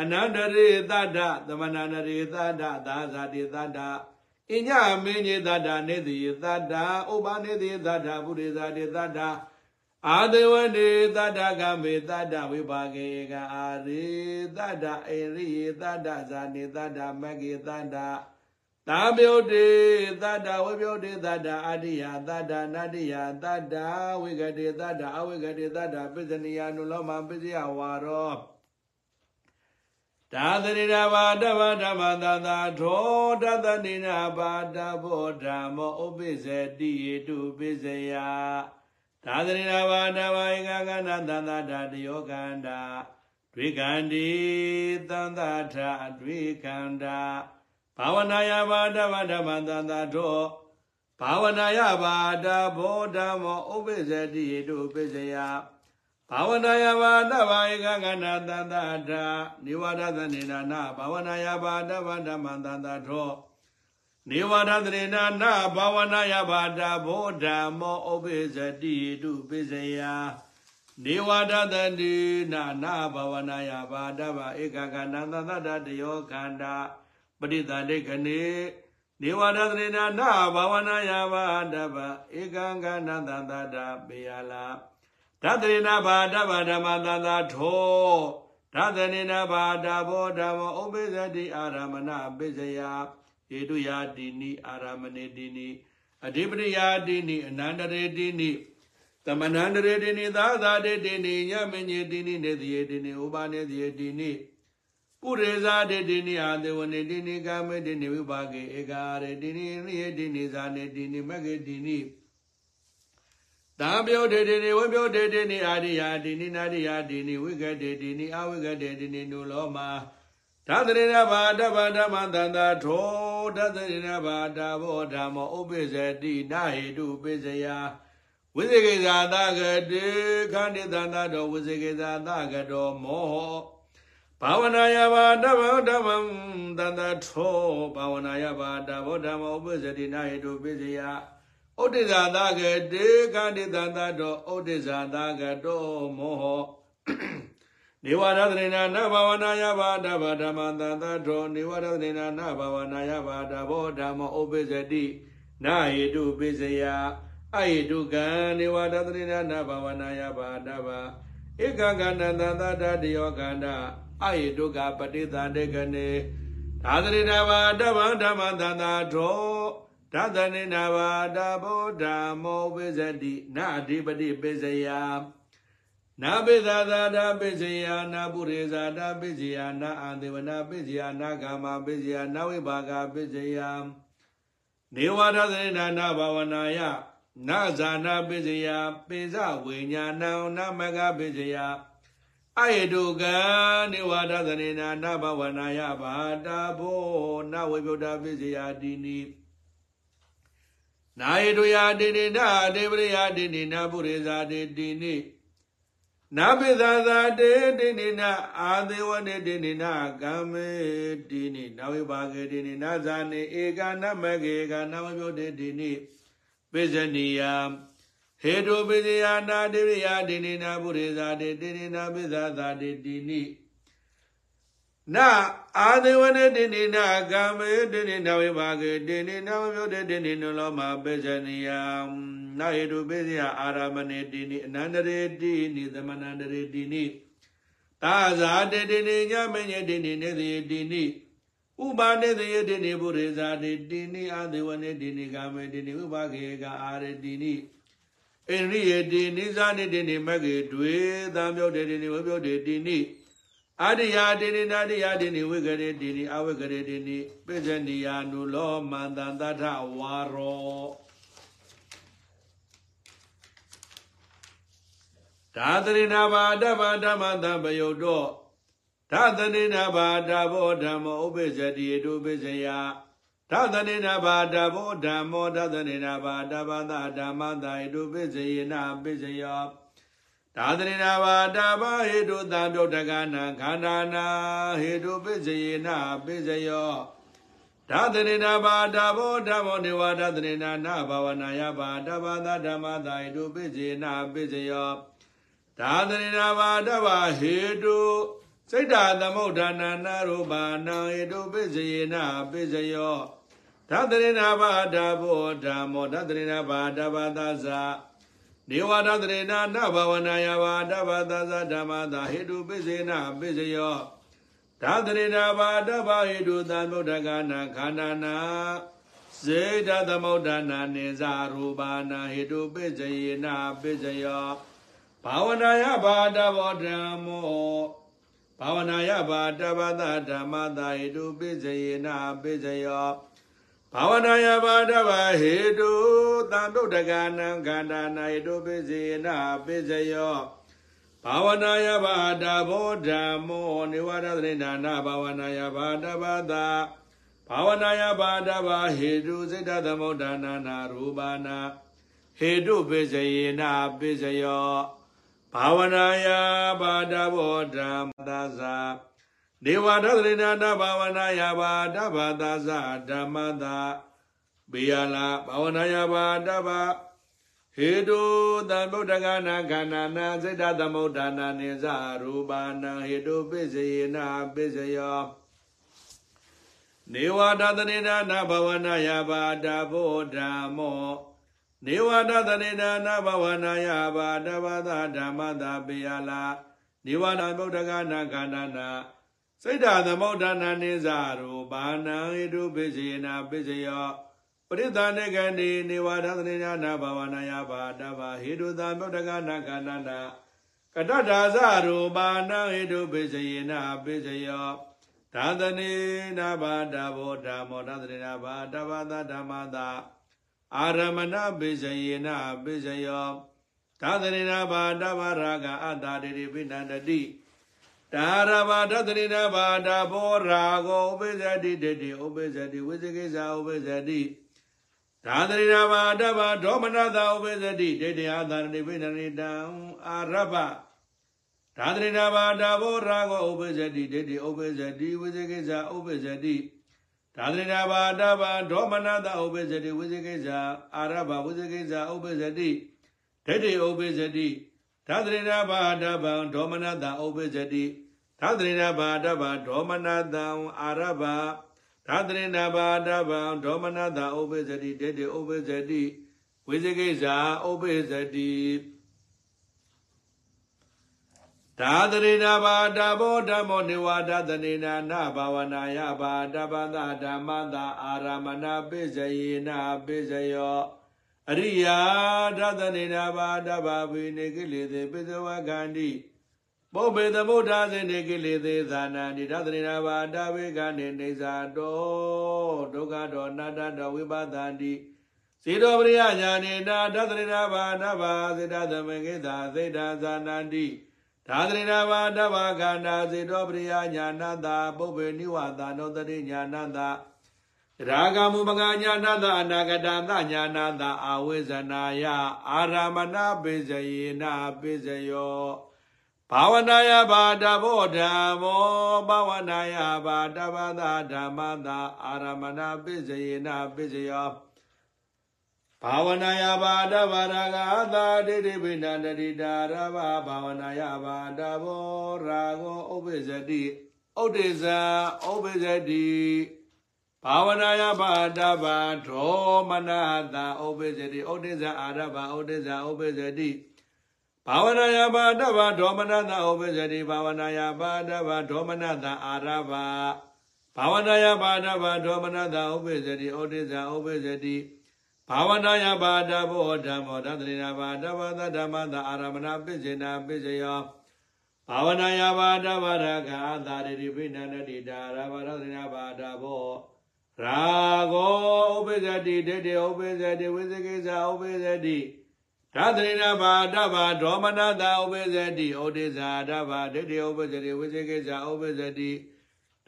အနန္တရေတ္တသမဏနရေတ္တသာဇာတိတ္တအညမင်းကြီးတ္တနေတိတ္တဥပနေတိတ္တပုရိသတိတ္တ Adewani dada gambe dada wibage ga ari dada eri dada zani dada magi dada. Tabiode dada webiode dada adiya dada nadiya dada wigade dada awigade dada bizaniya nuloma biziya waro Dadanina vadava dhamadada dho dadanina vadavo dhamo ubizediye dubizeya တ်တေတတ္တဝိပြုတ်တေတတ္တအာတိယတတ္တနတ္တိယတတ္တဝိကတေတတ္တအဝိကတေတတ္တပစ္စနိယနုလောမပစ္စယဝါရောဒါသရိရာဘာတဗဓမ္မသာသာထောတတနိနာဘာတဘောဓမ္မောဥပိစ္ဆေတိယေတုပိစ္ဆေယသာသရိနာဘာတဗဧကကဏသန္တာဓာတယောကန္တာဒွေကန္တိသန္တာထဒွေကန္တာဘာဝနာယဘာတဗဓမ္မသန္တာထောဘာဝနာယဘာတဘောဓမ္မောဥပိစ္ဆေတိယေတုပိစ္ဆေယဘာဝနာယဘာတဗဧကကဏသန္တာဓာနိဝရသနေနာနာဘာဝနာယဘာတဗဓမ္မသန္တာထော နေဝရသရေနာနာဘာဝနာယဘာတာဘောဓမ္မောဥပိစ္ဆတိတုပိစယနေဝရသတိနာနာဘာဝနာယဘာတဗဧကကဏသတ္တတယောခန္ဓာပရိသတိခဏေနေဝရသရေနာနာဘာဝနာယဘာတဗဧကံကဏသတ္တပေယလာဓတရေနာဘာတဗဓမ္မသတ္တထောဓတရေနာဘာတဘောဓမ္မောဥပိစ္ဆတိအာရမဏပိစယ ဧတုယာတိနိအာရမဏေတိနိအဓိပတိယာတိနိအနန္တရေတိနိသမဏန္တရေတိနိသာသာတေတိနိညမညေတိနိနေတိယေတိနိဥပါနေတိယေတိနိပုရိဇာတေတိနိအာသေဝနေတိနိကာမေတိနိဝိပါကေဧကာရေတိနိနိယေတိနိဇာနေတိနိမဂ္ဂေတိနိတံပြောတေတိနိဝိပြောတေတိနိအာရိယာတိနိနာရိယာတိနိဝိကတေတိနိအဝိကတေတိနိနုလောမာ ဓာတရေနဘာတဗဓမ္မတန္တာထောဓာတရေနဘာတဘောဓမ္မောဥပိစ္ဆတိနာဟိတုပိစ္ဆယဝိသေကိသာသကတိခန္တိတန္တာတောဝိသေကိသာသကတောမောဟဘာဝနာယဘာတဘောဓမ္မတန္တာထောဘာဝနာယဘာတဘောဓမ္မောဥပိစ္ဆတိနာဟိတုပိစ္ဆယဥဒိဇာသကတိခန္တိတန္တာတောဥဒိဇာသကတောမောဟ နေဝရသနေနာနဘာဝနာယဘာတဗဓမ္မသန္တထောနေဝရသနေနာနဘာဝနာယဘာတဘောဓမ္မဥပိစ္ဆတိနာဟိတုပိစ္ဆယအဟိတုကံနေဝရသနေနာနဘာဝနာယဘာတဗဧကကန္တသန္တတတယောကန္တအဟိတုကပတိသန္တေကနေသာသနေနာဘာတဗဓမ္မသန္တထောဓာတနေနာဘာတဘောဓမ္မောပိစ္ဆတိနာအဓိပတိပိစ္ဆယ နာပိသသာတာပိစယနာပုရိဇာတာပိစယနာအာသေဝနာပိစယနာကာမပိစယနာဝိဘာဂပိစယနေဝရသနေနာနာဘာဝနာယနာဇာနာပိစယပိစဝိညာဏံနာမဂပိစယအယတုကံနေဝရသနေနာနာဘာဝနာယဘာတာဘောနာဝိဗုဒ္ဓပိစယတိနိနာယတုယာတိနိနာဒေဝရိယာတိနိနာပုရိဇာတိတိနိ နာပိသသာတေတိနိနာအာသေဝနေတိနိနာကမ္မေတိနိနဝိပါကေတိနိနာဇာနေဧကနမကေကနဝပြုတေတိနိပိဇနိယဟေတုပိဇယနာတိရိယတိနိနာပုရိဇာတေတိနိနာပိသသာတေတိနိနာအာသေဝနေတိနိနာကမ္မေတိနိနဝိပါကေတိနိနဝပြုတေတိနိနလောမပိဇနိယ နာယေတုပိစယအာရမဏေတိနိအနန္တရေတိနိသမဏန္တရေတိနိသာဇာတေတိနိညမညေတိနိနေတိတိနိဥပါနေတိယတိနိပုရိဇာတိတိနိအာသေဝနေတိနိကာမေတိနိဥပါကေကအာရတိနိဣရိယတိနိဇာနိတိနိမဂ္ဂေတွေသံပြောတေတိနိဝပြောတေတိနိအာရိယာတိနိနာတိယတိနိဝိကရေတိနိအဝိကရေတိနိပိဇနိယာနုလောမန္တန္တထဝါရော ဒါသရိနာဘာတဗ္ဗဓမ္မတံပယုတ်တော့ဒါသရိနာဘာတဘောဓမ္မောဥပိစ္ဆတိတုပိစ္ဆယဒါသရိနာဘာတဘောဓမ္မောဒါသရိနာဘာတဗ္ဗသဓမ္မတံတုပိစ္ဆယေနပိစ္ဆယောဒါသရိနာဘာတဗ္ဗဟေတုတံပြုတ်တကနာခန္ဓာနာဟေတုပိစ္ဆယေနပိစ္ဆယောဒါသရိနာဘာတဘောဓမ္မောနေဝဒသရိနာနာဘာဝနာယဘာတဗ္ဗသဓမ္မတံတုပိစ္ဆယေနပိစ္ဆယော ဒါသရိနာဘာတဗ္ဗဟေတုစိတ်ဓာသမုဋ္ဌာနာနာရူပါဏံဟေတုပိစ္ဆယေနပိစ္ဆယောဓတရိနာဘာဒဘောဓမ္မောဓတရိနာဘာဒဘာသဇာနေဝဓတရိနာနဘဝနာယဘာဒဘာသဇာဓမ္မသာဟေတုပိစ္ဆေနပိစ္ဆယောဓတရိနာဘာဒဘာဟေတုသံဗုဒ္ဓကနာခန္ဓာနာစေတသမုဋ္ဌာနာနေဇာရူပါဏဟေတုပိစ္ဆေနပိစ္ဆယော ဘာဝနာယဘာဒဘောဓမ္မောဘာဝနာယဘာတပ္ပတဓမ္မတာဟိတုပိစ္ဆေနပိစ္ဆယောဘာဝနာယဘာတဗဟေတုသံတုတ်တကနံခန္ဓာနာဟိတုပိစ္ဆေနပိစ္ဆယောဘာဝနာယဘာတဘောဓမ္မောနိဝရဒိဏနာဘာဝနာယဘာတပ္ပတဘာဝနာယဘာတဗဟေတုစိတ္တသမုဋ္ဌာနာနာရူပါနာဟေတုပိစ္ဆေနပိစ္ဆယောဘာဝနာယဘာဒဘောဓမ္မသဇာဒေဝဒသရိဏနာဘာဝနာယဘာဒဘာသဇာဓမ္မသာဘေယလာဘာဝနာယဘာဒဘာဟေတုသံဗုဒ္ဓဂနာခန္ဓာနာစိတ္တသမုဋ္ဌာနာနိသရူပါဏဟေတုပိစေနာပိစယောနေဝဒသရိဏနာဘာဝနာယဘာဒဘောဓမ္မော နေဝဒသနေနာနဘဝနာယဘာတဘာသာဓမ္မသာပေယလာနေဝဒဗုဒ္ဓကနာခန္ဓာနာစိတ်ဓာသမုဋ္ဌာနာနိဇာရူဘာနံဣတုပိစေနာပိစယောပရိသနေကဏီနေဝဒသနေနာနဘဝနာယဘာတဘာဟိတုသဗုဒ္ဓကနာခန္ဓာနာကတဒါဇရူဘာနံဣတုပိစေနာပိစယောသာသနေနာဘာတဘောဓမ္မောသာသနေနာဘာတဘာသာဓမ္မသာ အာရမဏပိစယေနပိစယောသာသရိနာဘာတဗရာကအတ္တတိရိပိဏန္တတိတာရဘာတသရိနာဘာတဘောရာဂောဥပိဇတိတတိဥပိဇတိဝိဇကိဇာဥပိဇတိသာသရိနာဘာတဗဒောမနတာဥပိဇတိတေတေအာသာရိပိဏန္တံအာရဘသာသရိနာဘာတဘောရာဂောဥပိဇတိတတိဥပိဇတိဝိဇကိဇာဥပိဇတိ ဒါသရိနာဘာတဘာဒေါမနတဥပ္ပဇတိဝိဇကိဇာအာရဘဝိဇကိဇာဥပ္ပဇတိဒိဋ္ဌိဥပ္ပဇတိဒါသရိနာဘာတဘာဒေါမနတဥပ္ပဇတိဒါသရိနာဘာတဘာဒေါမနတံအာရဘဒါသရိနာဘာတဘာဒေါမနတဥပ္ပဇတိဒိဋ္ဌိဥပ္ပဇတိဝိဇကိဇာဥပ္ပဇတိ ဒါသရိနာဘာတဘောဓမ္မောနေဝဒသနေနာနဘာဝနာယဘာတပသဓမ္မတာအာရမဏပိစယေနပိစယောအရိယာဒသနေနာဘာတဘာဝိနေကိလေသေပိစဝကန္တိပုပ္ပေသမုဒ္ဒစေနေကိလေသေသာနာတိဒသနေနာဘာတဝေကနေနေဇာတောဒုက္ခတောနာတတောဝိပသန္တိစေတောပရိယညာနေနာဒသနေနာဘာနဘာစေတသမင်္ဂေသာစေတဇာနန္တိ သာသရိနာဘာတဘာခန္ဓာစေတောပရိယညာဏတာပုပ္ပေနိဝတာနောတတိညာဏတာရာဂမုမကညာဏတာအနာဂတသညာဏတာအာဝိဇနာယအာရမဏပိစယေနပိစယောဘာဝနာယဘာတဘောဓမ္မောဘာဝနာယဘာတဘာသာဓမ္မတာအာရမဏပိစယေနပိစယော ဘာဝနာယဘာဒဘာရဂာသာဒိဋ္ဌိပိဏန္တတိတာရဘာဘာဝနာယဘာဒဘောရာဂောဥပ္ပဇတိဥဒိဇာဥပ္ပဇတိဘာဝနာယဘာဒဘာဒောမနတာဥပ္ပဇတိဥဒိဇာအာရဘာဥဒိဇာဥပ္ပဇတိဘာဝနာယဘာဒဘာဒောမနတာဥပ္ပဇတိဘာဝနာယဘာဒဘာဒောမနတာအာရဘာဘာဝနာယဘာဒဘာဒောမနတာဥပ္ပဇတိဥဒိဇာဥပ္ပဇတိ ဘာဝနာယဘာဒဘောဓမ္မောတသရိနာဘာဒဘာသဓမ္မသာအာရမဏပိစေနာပိစယောဘာဝနာယဘာဒဘာရကအာသာရိပိဏန္တိတာရဘာရသနာဘာဒဘောရာဂောဥပိသတိဒိဋ္ဌိဥပိသတိဝိသကိစ္စဥပိသတိဓာတရိနာဘာဒဘာဒေါမနတာဥပိသတိဩဒိဇာဒဘာဒိဋ္ဌိဥပိသတိဝိသကိစ္စဥပိသတိ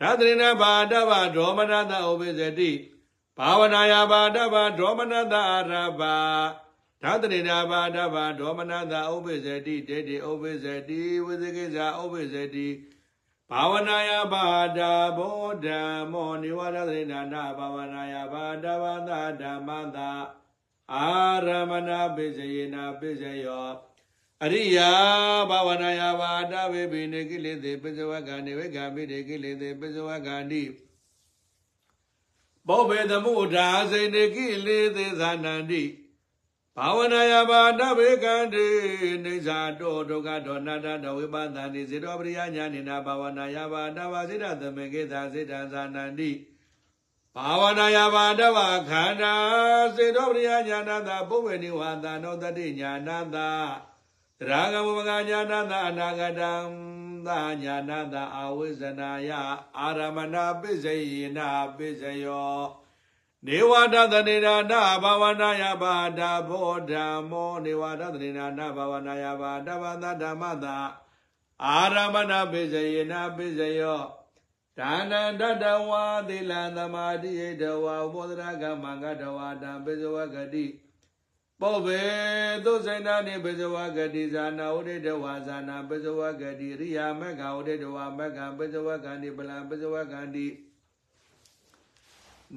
ဓာတရိနာဘာဒဘာဒေါမနတာဥပိသတိ ဘာဝနာယဘာဒဘာဒေါမနတာအာရဘာဓာတရိနာဘာဒဘာဒေါမနတာဥပိသတိဒိဋ္ဌိဥပိသတိဝိသကိစ္စဥပိသတိဘာဝနာယဘာဒဘောဓမ္မောနိဝရဒိနာနာဘာဝနာယဘာဒဘာသဓမ္မတာအာရမဏပိစယေနာပိစယောအရိယာဘာဝနာယဘာဒဝေပိနေကိလေသေပိစဝကံနေဝေကံပိတေကိလေသေပိစဝကံတိ ဘောဘေသမှုဓာစေနေကိလေသေသနန္တိဘာဝနာယဘာဒဝေကံတိနေသာတောဒုက္ခဒေါနတတဝိပဿန္တိစေတောပရိယညာနိနာဘာဝနာယဘာဒဝစေတသမေကေသာစေတံသာနန္တိဘာဝနာယဘာဒဝခန္ဓာစေတောပရိယညာနတပုဗ္ဗေနိဝါသနောတတိညာနတရာဂမမကညာနတအနာဂတံ သာညာနတအဝိဇ္ဇနာယအာရမဏပိစယေနပိစယောနေဝဒသနေနာနာဘာဝနာယဘာဒဘောဓမ္မောနေဝဒသနေနာနာဘာဝနာယဘာဒဘာသဓမ္မတာအာရမဏပိစယေနပိစယောဒါနန္တတဝါသီလံသမာဓိယတဝါဥပောဒရကမံကတဝါတံပိစဝဂတိ ပောဘေသုစိဏနိပိစဝဂတိဇာနာဝိတဝါဇာနာပိစဝဂတိရိယာမက္ခဝိတဝါမက္ခပိစဝဂန္တိပလံပိစဝဂန္တိ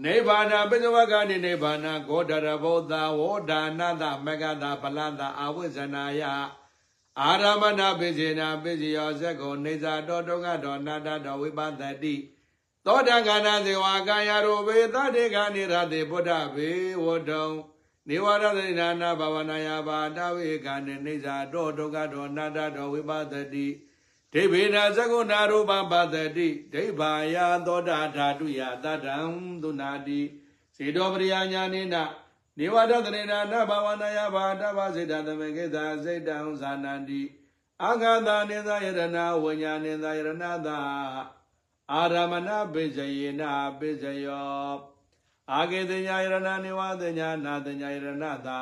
နိဗ္ဗာန်ပိစဝကနိနိဗ္ဗာန်ဂောဒရဘောဓဝောဒါနတမဂ္ဂတပလတအဝိဇ္ဇနာယအာရမဏပိစေနာပိစီယောဇက်ကိုနေဇာတောဒုက္ခတောနာတတောဝိပသတိသောတကနာဇေဝကာယရောဘေသတေကနိရတေဗုဒ္ဓဘေဝတုံ နေဝရသေနာနာဘဝနာယဘာတဝေကနိနေဇာတောဒုက္ခတောနာတတောဝိပသတိဒိဗေနာသကုဏရူပပသတိဒိဗ္ဗာယသောတာဓာတုယတတံသုနာတိစေတောပရိယညာနိနာနေဝဒသနေနာနဘဝနာယဘာတဘာစေတသမေကိသာစေတံဇာနန္တိအာဂတာနေသာယရဏဝိညာနေသာယရဏသာအာရမဏပိစယေနာပိစယော အာဂေတညာယရဏနေဝတညာနာတညာယရဏသာ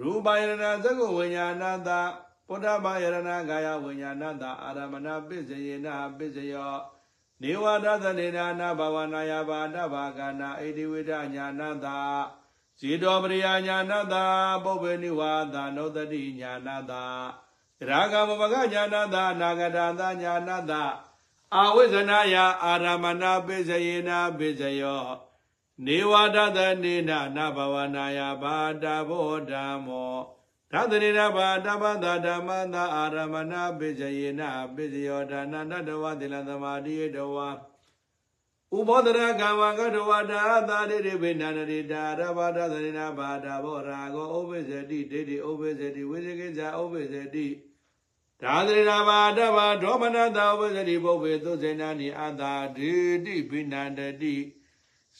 ရူပယရဏသကုဝိညာဏသာပုဒ္ဓဘာယရဏကာယဝိညာဏတအာရမဏပိစယေနပိစယောနေဝဒသနေနာနာဘဝနာယဘာတဘာကနာဣတိဝိဒညာဏတဇေတောပရိယညာဏတပုဗ္ဗေနိဝါဒနောတတိညာဏတရာဂမဘဂညာဏတနာဂတသညာဏတအာဝိဇ္ဇနာယအာရမဏပိစယေနပိစယော နေဝဒသနေနာနာဘဝနာယဘာတဘောဓမ္မောသတ္တရိရဘာတပ္ပတာဓမ္မတာအာရမဏပိစယေနပိစယောဒါနန္တတဝတိလသမာဓိတဝါဥဘောဒရကံဝကတဝတာသာတိရိပိဏန္တိတာရဘာဒသရိနာဘာတာဘောရာဂောဥပိစတိဒိဋ္ဌိဥပိစတိဝိဇိကိဇာဥပိစတိဒါသရိနာဘာတဘာဒေါမနတာဥပိစတိပုဗ္ဗေသုစေနာနိအတာဒိဋ္ဌိပိဏန္တိ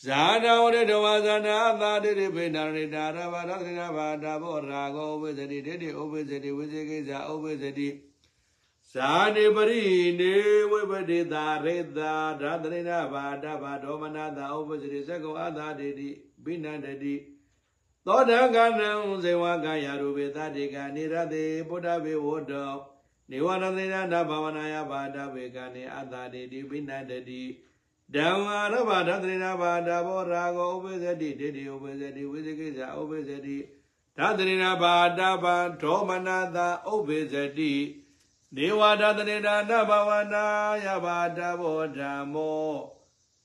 ဇာတဝရတဝါဇာနာသာတိရိပိဏန္တိတာရဘာဒသရိနာဘာတာဘောရာဂောဥပိစတိဒိဋ္ဌိဥပိစတိဝိဇိကိဇာဥပိစတိဇာတိပရိနေဝိပတိတာရေတာဓာတရိနာဘာတဘာဒေါမနတာဥပစရိသကောအသာတိတိဘိနန္တတိသောတကနံဇေဝကာယရူပေသတိကနေရတေဗုဒ္ဓဘေဝတ္တောနေဝရသေနတဘာဝနာယဘာတဘေကနေအသာတိတိဘိနန္တတိ ဓမ္မာရဘာဓာတရိနာဘာတဘောရာဂောဥပဇတိဒိဋ္ဌိဥပဇတိဝိဇကိဇာဥပဇတိဓာတရိနာဘာတဘာဒေါမနတာဥပဇတိနေဝဒတနေနာနဘာဝနာယဘာတဘောဓမ္မော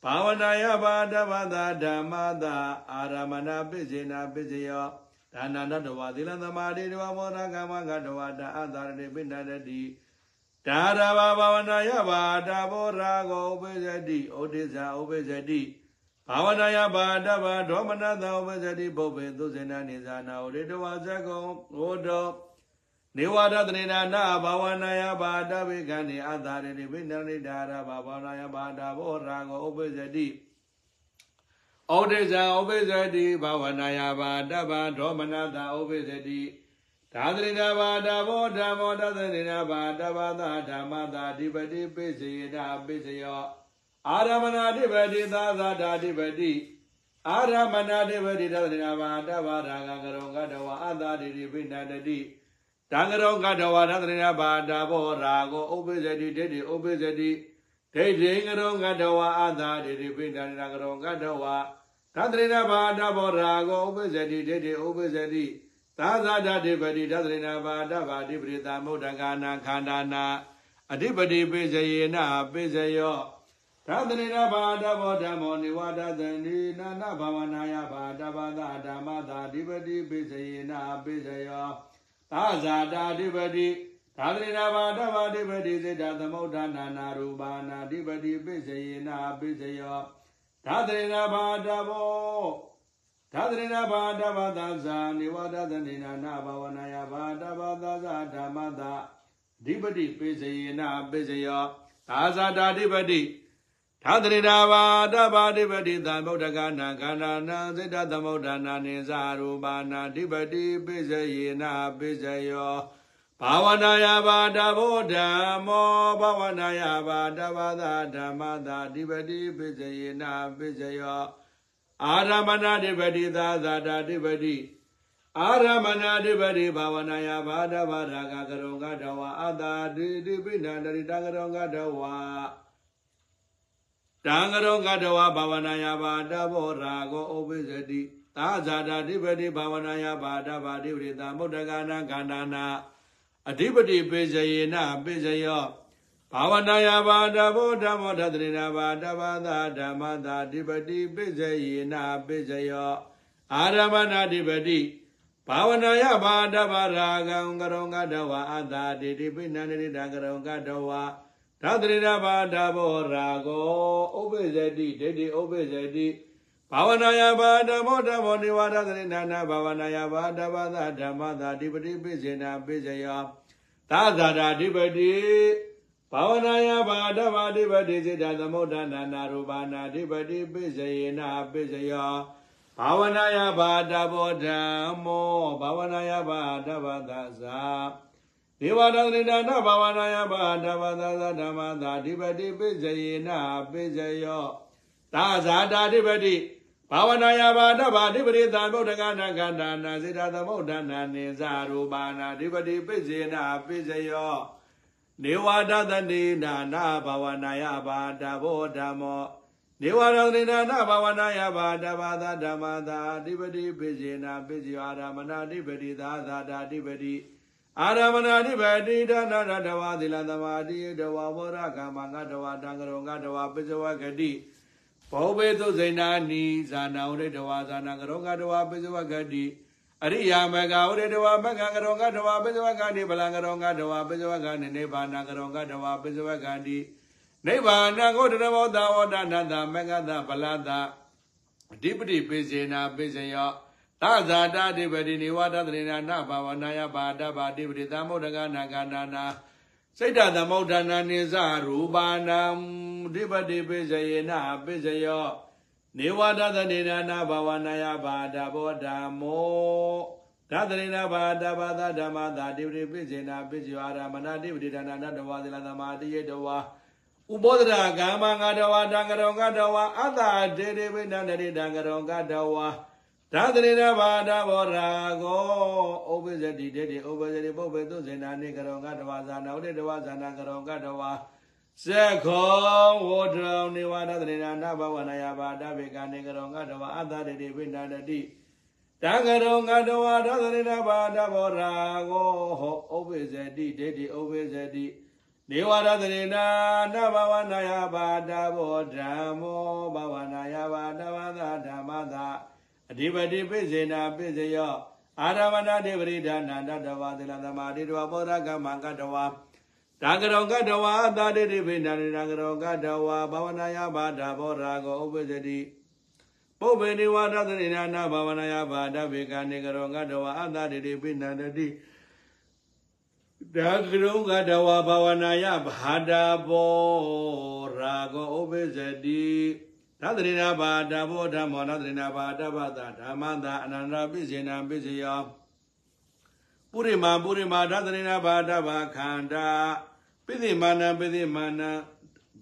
ဘာဝနာယဘာတဘာသာဓမ္မသာအာရမဏပိစေနာပိစယောဒါနန္တတဝသီလသမာဓိတဝမောရကမ္မကတဝတာအသာရတိပိဏတတိ ဒါရဘာဘာဝနာယဘာတဘောရာဂောဥပိစတိဩဒိဇာဥပိစတိဘာဝနာယဘာတဘာဒေါမနသဥပိစတိပုပ္ပေသုစေနာနိဇာနာဩရိတဝဇကုံဟောတောနေဝရတနေနာနာဘာဝနာယဘာတဝိကံနေအသာရတိဝိနရိဒါရဘာဘာနာယဘာတာဘောရာဂောဥပိစတိဩဒိဇံဥပိစတိဘာဝနာယဘာတဗ္ဗဒေါမနတာဥပိစတိ ဒါသရိနာဘာဒဘောဓမ္မောဒါသရိနာဘာဒဘာသာဓမ္မသာအဓိပတိပိစေယနာပိစယောအာရမဏအဓိပတိသာသာဓာအဓိပတိအာရမဏအဓိပတိဒါသရိနာဘာဒဘာရာဂကရောကတဝအသာတိတိပိဏတတိတံကရောကတဝဒါသရိနာဘာဒဘောရာဂောဥပိစတိဒိဋ္ဌိဥပိစတိဒိဋ္ဌိကရောကတဝအသာတိတိပိဏတကရောကတဝသတ္တရိနာဘာဒဘောရာဂောဥပိစတိဒိဋ္ဌိဥပိစတိ သာသာဓာတိပတိသတ္တရိနာဘာဒဘာတိပရိသမုဒ္ဒကာနာခန္ဓာနာအဓိပတိပိစယေနပိစယောသတ္တရိနာဘာဒဘောဓမ္မောနိဝါဒသန္တိနာနာဘာဝနာယဘာဒဘာသဓမ္မသာအဓိပတိပိစယေနပိစယောသာဇာတာအဓိပတိသာသရိနာဘာဒဘာအဓိပတိစေတသမုဒ္ဒနာနာရူပါနာအဓိပတိပိစယေနပိစယောသာသရိနာဘာဒဘော သာသရိနာဘာဒဘာသာဇာနိဝါဒသနေနာနာဘာဝနာယဘာဒဘာသာဇာဓမ္မသာအဓိပတိပိစယေနပိစယောသာဇာတာအဓိပတိသာသရိနာဘာဒဘာအဓိပတိသမုဒ္ဒကနာခန္ဓာနာစေတသမုဒ္ဒနာနိဇာရူပါနာအဓိပတိပိစယေနပိစယောဘာဝနာယဘာဒဘောဓမ္မောဘာဝနာယဘာဒဘာသာဓမ္မသာအဓိပတိပိစယေနပိစယော အာရမဏဓိပတိသာသာတာဓိပတိအာရမဏဓိပတိဘာဝနာယဘာဒဘာရာဂကရုံကတဝအတာတိတိပိဏတရိတကရုံကတဝတံကရုံကတဝဘာဝနာယဘာဒဘောရာဂောဥပိစတိသာဇာတာဓိပတိဘာဝနာယဘာဒဘာဓိပတိသမုဒ္ဒကနာခန္ဓာနာအဓိပတိပိစယေနပိစယော ဘာဝနာယဘာဒဘောဓမ္မောသတ္တရိနာဘာဒဘာသာဓမ္မသာအဓိပတိပိစယေနပိစယောအာရမဏဓိပတိဘာဝနာယဘာဒဘာရာဂံကရောကတဝအတာတိတိပိဏန္တိတကရောကတဝသတ္တရိနာဘာဒဘောရာဂောဥပိစတိဒိဋ္ဌိဥပိစတိဘာဝနာယဘာဓမ္မောဓမ္မောနိဝါဒသရိနာနာဘာဝနာယဘာဒဘာသာဓမ္မသာအဓိပတိပိစေနာပိစယောသာသာတာအဓိပတိ ဘာဝနာယဘာဒဘာဓိပတိစေတသမုဒ္ဒနာနာရူပနာဓိပတိပိစယေနာပိစယောဘာဝနာယဘာဒဘောဓမ္မောဘာဝနာယဘာဒဘာသာသာဒေဝဒသရိဒါနဘာဝနာယဘာဒဘာသာသာဓမ္မသာဓိပတိပိစယေနာပိစယောသာဇာတာဓိပတိဘာဝနာယဘာဒဘာဓိပတိသံဗုဒ္ဓကနာကန္တာနာစေတသမုဒ္ဒနာနိဇာရူပနာဓိပတိပိစေနာပိစယော နေဝဒသနေနာနာဘာဝနာယဘာဒဘောဓမ္မောနေဝရသနေနာနာဘာဝနာယဘာဒဘာသာဓမ္မသာအဓိပတိပိစေနာပိစယောအာရမဏအဓိပတိသာသာတာအဓိပတိအာရမဏအဓိပတိဒါနရတဝသီလသမာဓိတဝဘောရကမ္မငါတဝတံကရောငါတဝပိစဝဂတိဘောဘေသုဇိနာနိဇာနာဝရိတဝဇာနာကရောငါတဝပိစဝဂတိ အရိယာမဂဝရတဝမဂကရောကတဝပိစဝကတိဗလံကရောကတဝပိစဝကနိနိဗ္ဗာနကရောကတဝပိစဝကတိနိဗ္ဗာနကိုတရမောတဝဒနာတမဂတဗလတအဓိပတိပိစေနာပိစယောသဇာတာဓိပတိနိဝဒသရေနာနဘာဝနာယဘာဒဘာဓိပတိသမုဒ္ဒကနာကန္နာနာစိတ်တသမုဒ္ဒနာနိသရူပါဏံဓိပတိပိစယေနပိစယော နေဝဒသနေနာနာဘာဝနာယဘာဒဘောဓမ္မောဒသရေနာဘာဒဘာသာဓမ္မသာတိပတိပိစေနာပိစယောအာရမဏတိပတိဒါနာတဝါသီလသမာတိယေတဝါဥပောဒရာကမ္မငါတဝါတံကရောကတဝါအတ္တဒေဒေဝိနန္တရိတံကရောကတဝါဒါသရေနာဘာဒဘောရာကိုဥပ္ပဇတိတေတိဥပ္ပဇတိပုပ္ပေသုဇေနာနိကရောကတဝါဇာနာဥဒေတဝါဇာနာကရောကတဝါ ဇက်ခောဝေါတံနေဝါဒသရေနာနဘဝနာယဘာဒဘေကနိကရောကတဝါအတ္တတေတိဝိနန္တတိတံကရောကတဝါဒါသရေနာဘာဒဘောရာကိုဟောဥပ္ပဇတိတေတိဥပ္ပဇတိနေဝရသရေနာနဘဝနာယဘာဒဘောဓမ္မောဘဝနာယဘာဒဝသဓမ္မသာအဓိပတိပိစေနာပိစယောအာရမဏတိပရိဒါနန္တတဝသီလသမာဓိတဝဘောဓကမ္မကတဝ တံကရောကတဝအတာတိတိပိဏန္တိတံကရောကတဝဘာဝနာယဘာဒဘောရာဂောဥပ္ပဇတိပုဗ္ဗေနိဝါဒသရိနာနာဘာဝနာယဘာဒဘေကနေကရောကတဝအတာတိတိပိဏန္တိဒါကရုံကတဝဘာဝနာယဘာဒဘောရာဂောဥပ္ပဇတိသတ္တရိနာဘာတဘောဓမ္မောသတ္တရိနာဘာတဘတာဓမ္မတာအနန္တပိစေနာပိစယောဝပုရိမာပုရိမာဓသရိနာဘာဒဘာခန္ဓာ ပိသိမာနပိသိမာန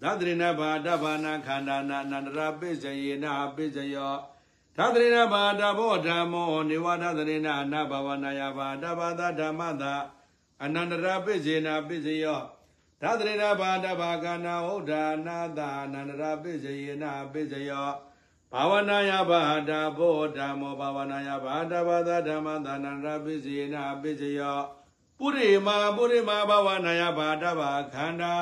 ဓသရိနာဘာဒဘာနာခန္ဓာနာအနန္တရာပိစယေနာပိစယောဓသရိနာဘာဒဘောဓမ္မောနေဝဓသရိနာအနဘဝနာယဘာဒဘာသဓမ္မတာအနန္တရာပိစေနာပိစယောဓသရိနာဘာဒဘာကနာဟုတ်ဒါနာတာအနန္တရာပိစယေနာပိစယောဘာဝနာယဘာဒဘောဓမ္မောဘာဝနာယဘာဒဘာသဓမ္မတာအနန္တရာပိစေနာပိစယော ပုရိမာပုရိမာဘာဝနာယဘာဒဘာခန္ဓာ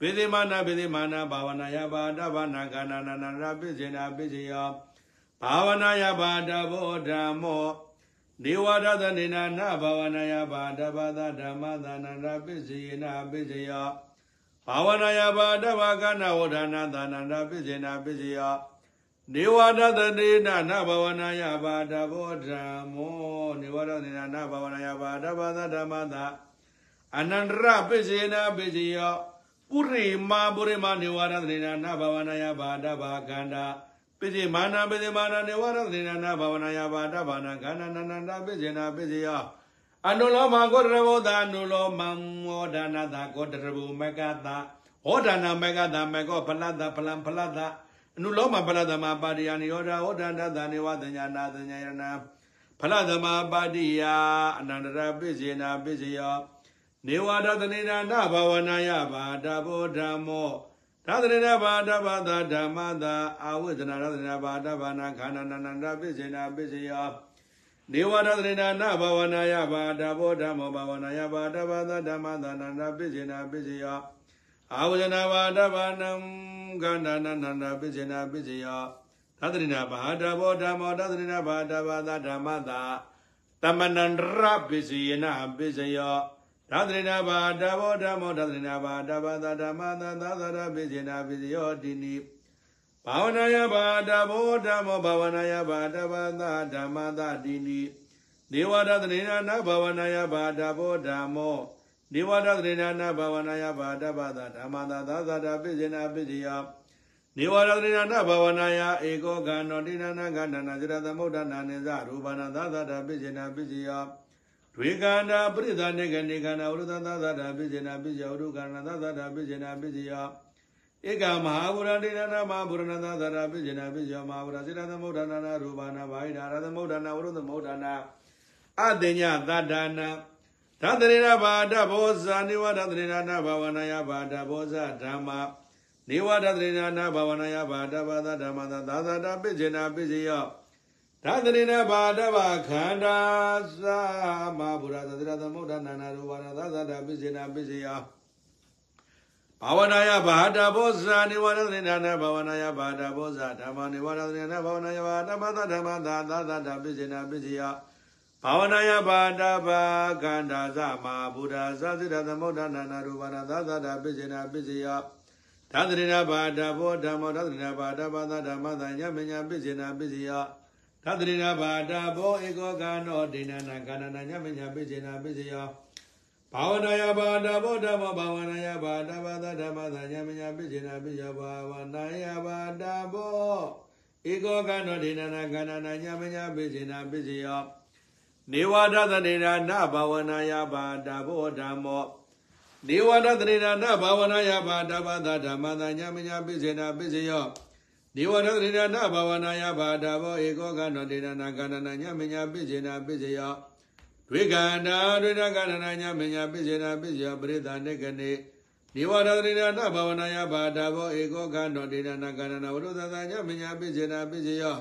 ဘေသိမာနာဘေသိမာနာဘာဝနာယဘာဒဘာနာခန္ဓာနာနာရပိစေနာပိစေယဘာဝနာယဘာဒဘောဓမ္မောနေဝရသနေနာနာဘာဝနာယဘာဒဘာသဓမ္မသနာရပိစေနာပိစေယဘာဝနာယဘာဒဘာကနာဝဒနာသနာရပိစေနာပိစေယ နေဝရသနေနာနာဘာဝနာယဘာဒဘောဓမ္မောနေဝရသနေနာနာဘာဝနာယဘာဒဘာသဓမ္မသအနန္တရပိစေနာပိစေယပုရိမာပုရိမာနေဝရသနေနာနာဘာဝနာယဘာဒဘာကန္တာပိစိမာနာပိစိမာနာနေဝရသနေနာနာဘာဝနာယဘာဒဘာနာကန္နာနန္တပိစေနာပိစေယအနုလောမကောတရဘောသာအနုလောမမောဒနာသာကောတရဘောမကတာဟောဒနာမကတာမကောဖလတဖလံဖလတ အနုလောမဖလတမပါတိယနိယောဒဟောဒန္တသာနေဝသညာနာသညာယနာဖလသမပါတိယအနန္တရပိစေနာပိစေယောနေဝဒသနေနာနဘာဝနာယဘာဒဘောဓမ္မောသာသနေဘာဒဘာသာဓမ္မသာအာဝိဇ္ဇနာရသနေဘာဒဘာနာခန္ဓာနန္တပိစေနာပိစေယောနေဝဒသနေနာနဘာဝနာယဘာဒဘောဓမ္မောဘာဝနာယဘာဒဘာသာဓမ္မသာနန္တပိစေနာပိစေယော အာဝိဇ္ဇနာဘာဒဘာနံခန္ဓာနန္တပိစေနာပိစေယောသတ္တရိနာဘာဒဘောဓမ္မောသတ္တရိနာဘာဒဘာသာဓမ္မသာတမနန္တရပိစေနာပိစေယောသတ္တရိနာဘာဒဘောဓမ္မောသတ္တရိနာဘာဒဘာသာဓမ္မသာသာသရပိစေနာပိစေယောတိနိဘာဝနာယဘာဒဘောဓမ္မောဘာဝနာယဘာဒဘာသာဓမ္မသာတိနိနေဝဒသနေနာနဘာဝနာယဘာဒဘောဓမ္မော နေဝဒသနေနာနဘာဝနာယဘာဒဘာသာဓမ္မသာသာသရပိစေနာပိစေယောနေဝရဒိနာဘာဝနာယဧကောကံတောတိနာနာကန္တနာဇရသမုဒ္ဒနာနိသရူပနာသသတာပိစေနာပိစေယဒွေကန္တာပရိသနေကနေကန္တာဝရုသသသတာပိစေနာပိစေယဝရုကန္နာသသတာပိစေနာပိစေယဧကမဟာဗုရတိနာနာမဟာဗုရဏသသတာပိစေနာပိစေယမဟာဗုရဇရသမုဒ္ဒနာနာရူပနာဘာဟိတာရသမုဒ္ဒနာဝရုသမုဒ္ဒနာအတညသတ္တနာ သတ္တရေနဘာဒဘောဇာနိဝဒတရေနနာဘာဝနာယဘာဒဘောဇဓမ္မာနေဝဒသရေနာနာဘာဝနာယဘာဒဘာသဓမ္မသာသာသာတာပိစေနာပိစေယောဓာသရေနာဘာဒဘာခန္ဓာသမဘုရားသတိရသမုဒ္ဒနာနာရူပါဏသာသာတာပိစေနာပိစေယောဘာဝနာယဘာဒဘောဇာနေဝဒသရေနာနာဘာဝနာယဘာဒဘောဇာဓမ္မနေဝဒသရေနာဘာဝနာယဘာဒဘာသဓမ္မသာသာသာတာပိစေနာပိစေယော ဘာဝနာယဘာဒဘာခန္ဓာသမဘုရားသတိရသမုဒ္ဒနာနာရူပါဏသာသာတာပိစေနာပိစေယောသတ္တရိနာဘာဒဘောဓမ္မောသတ္တရိနာဘာဒဘာသာဓမ္မသာညမညာပိစေနာပိစေယသတ္တရိနာဘာဒဘောဧကောကနောဒိဏနာကဏနာညမညာပိစေနာပိစေယဘာဝနာယဘာဒဘောဓမ္မောဘာဝနာယဘာဒဘာသာဓမ္မသာညမညာပိစေနာပိစေယဘာဝနာယဘာဒဘောဧကောကနောဒိဏနာကဏနာညမညာပိစေနာပိစေယ နေဝဒသနေနာနဘာဝနာယဘာဒဘောဓမ္မောနေဝဒသရေနာနဘာဝနာယဘာဒဘာသာဓမ္မသာညာမညာပိစေနာပိစေယောနေဝဒသရေနာနဘာဝနာယဘာဒဘောဧကောကနောတေနနာကန္နနာညာမညာပိစေနာပိစေယောဒွေကန္တာဒွေရကန္နနာညာမညာပိစေနာပိစေယောပရိသနေကနေနေဝဒသရေနာနဘာဝနာယဘာဒဘောဧကောကနောတေနနာကန္နနာဝရုသသာညာမညာပိစေနာပိစေယော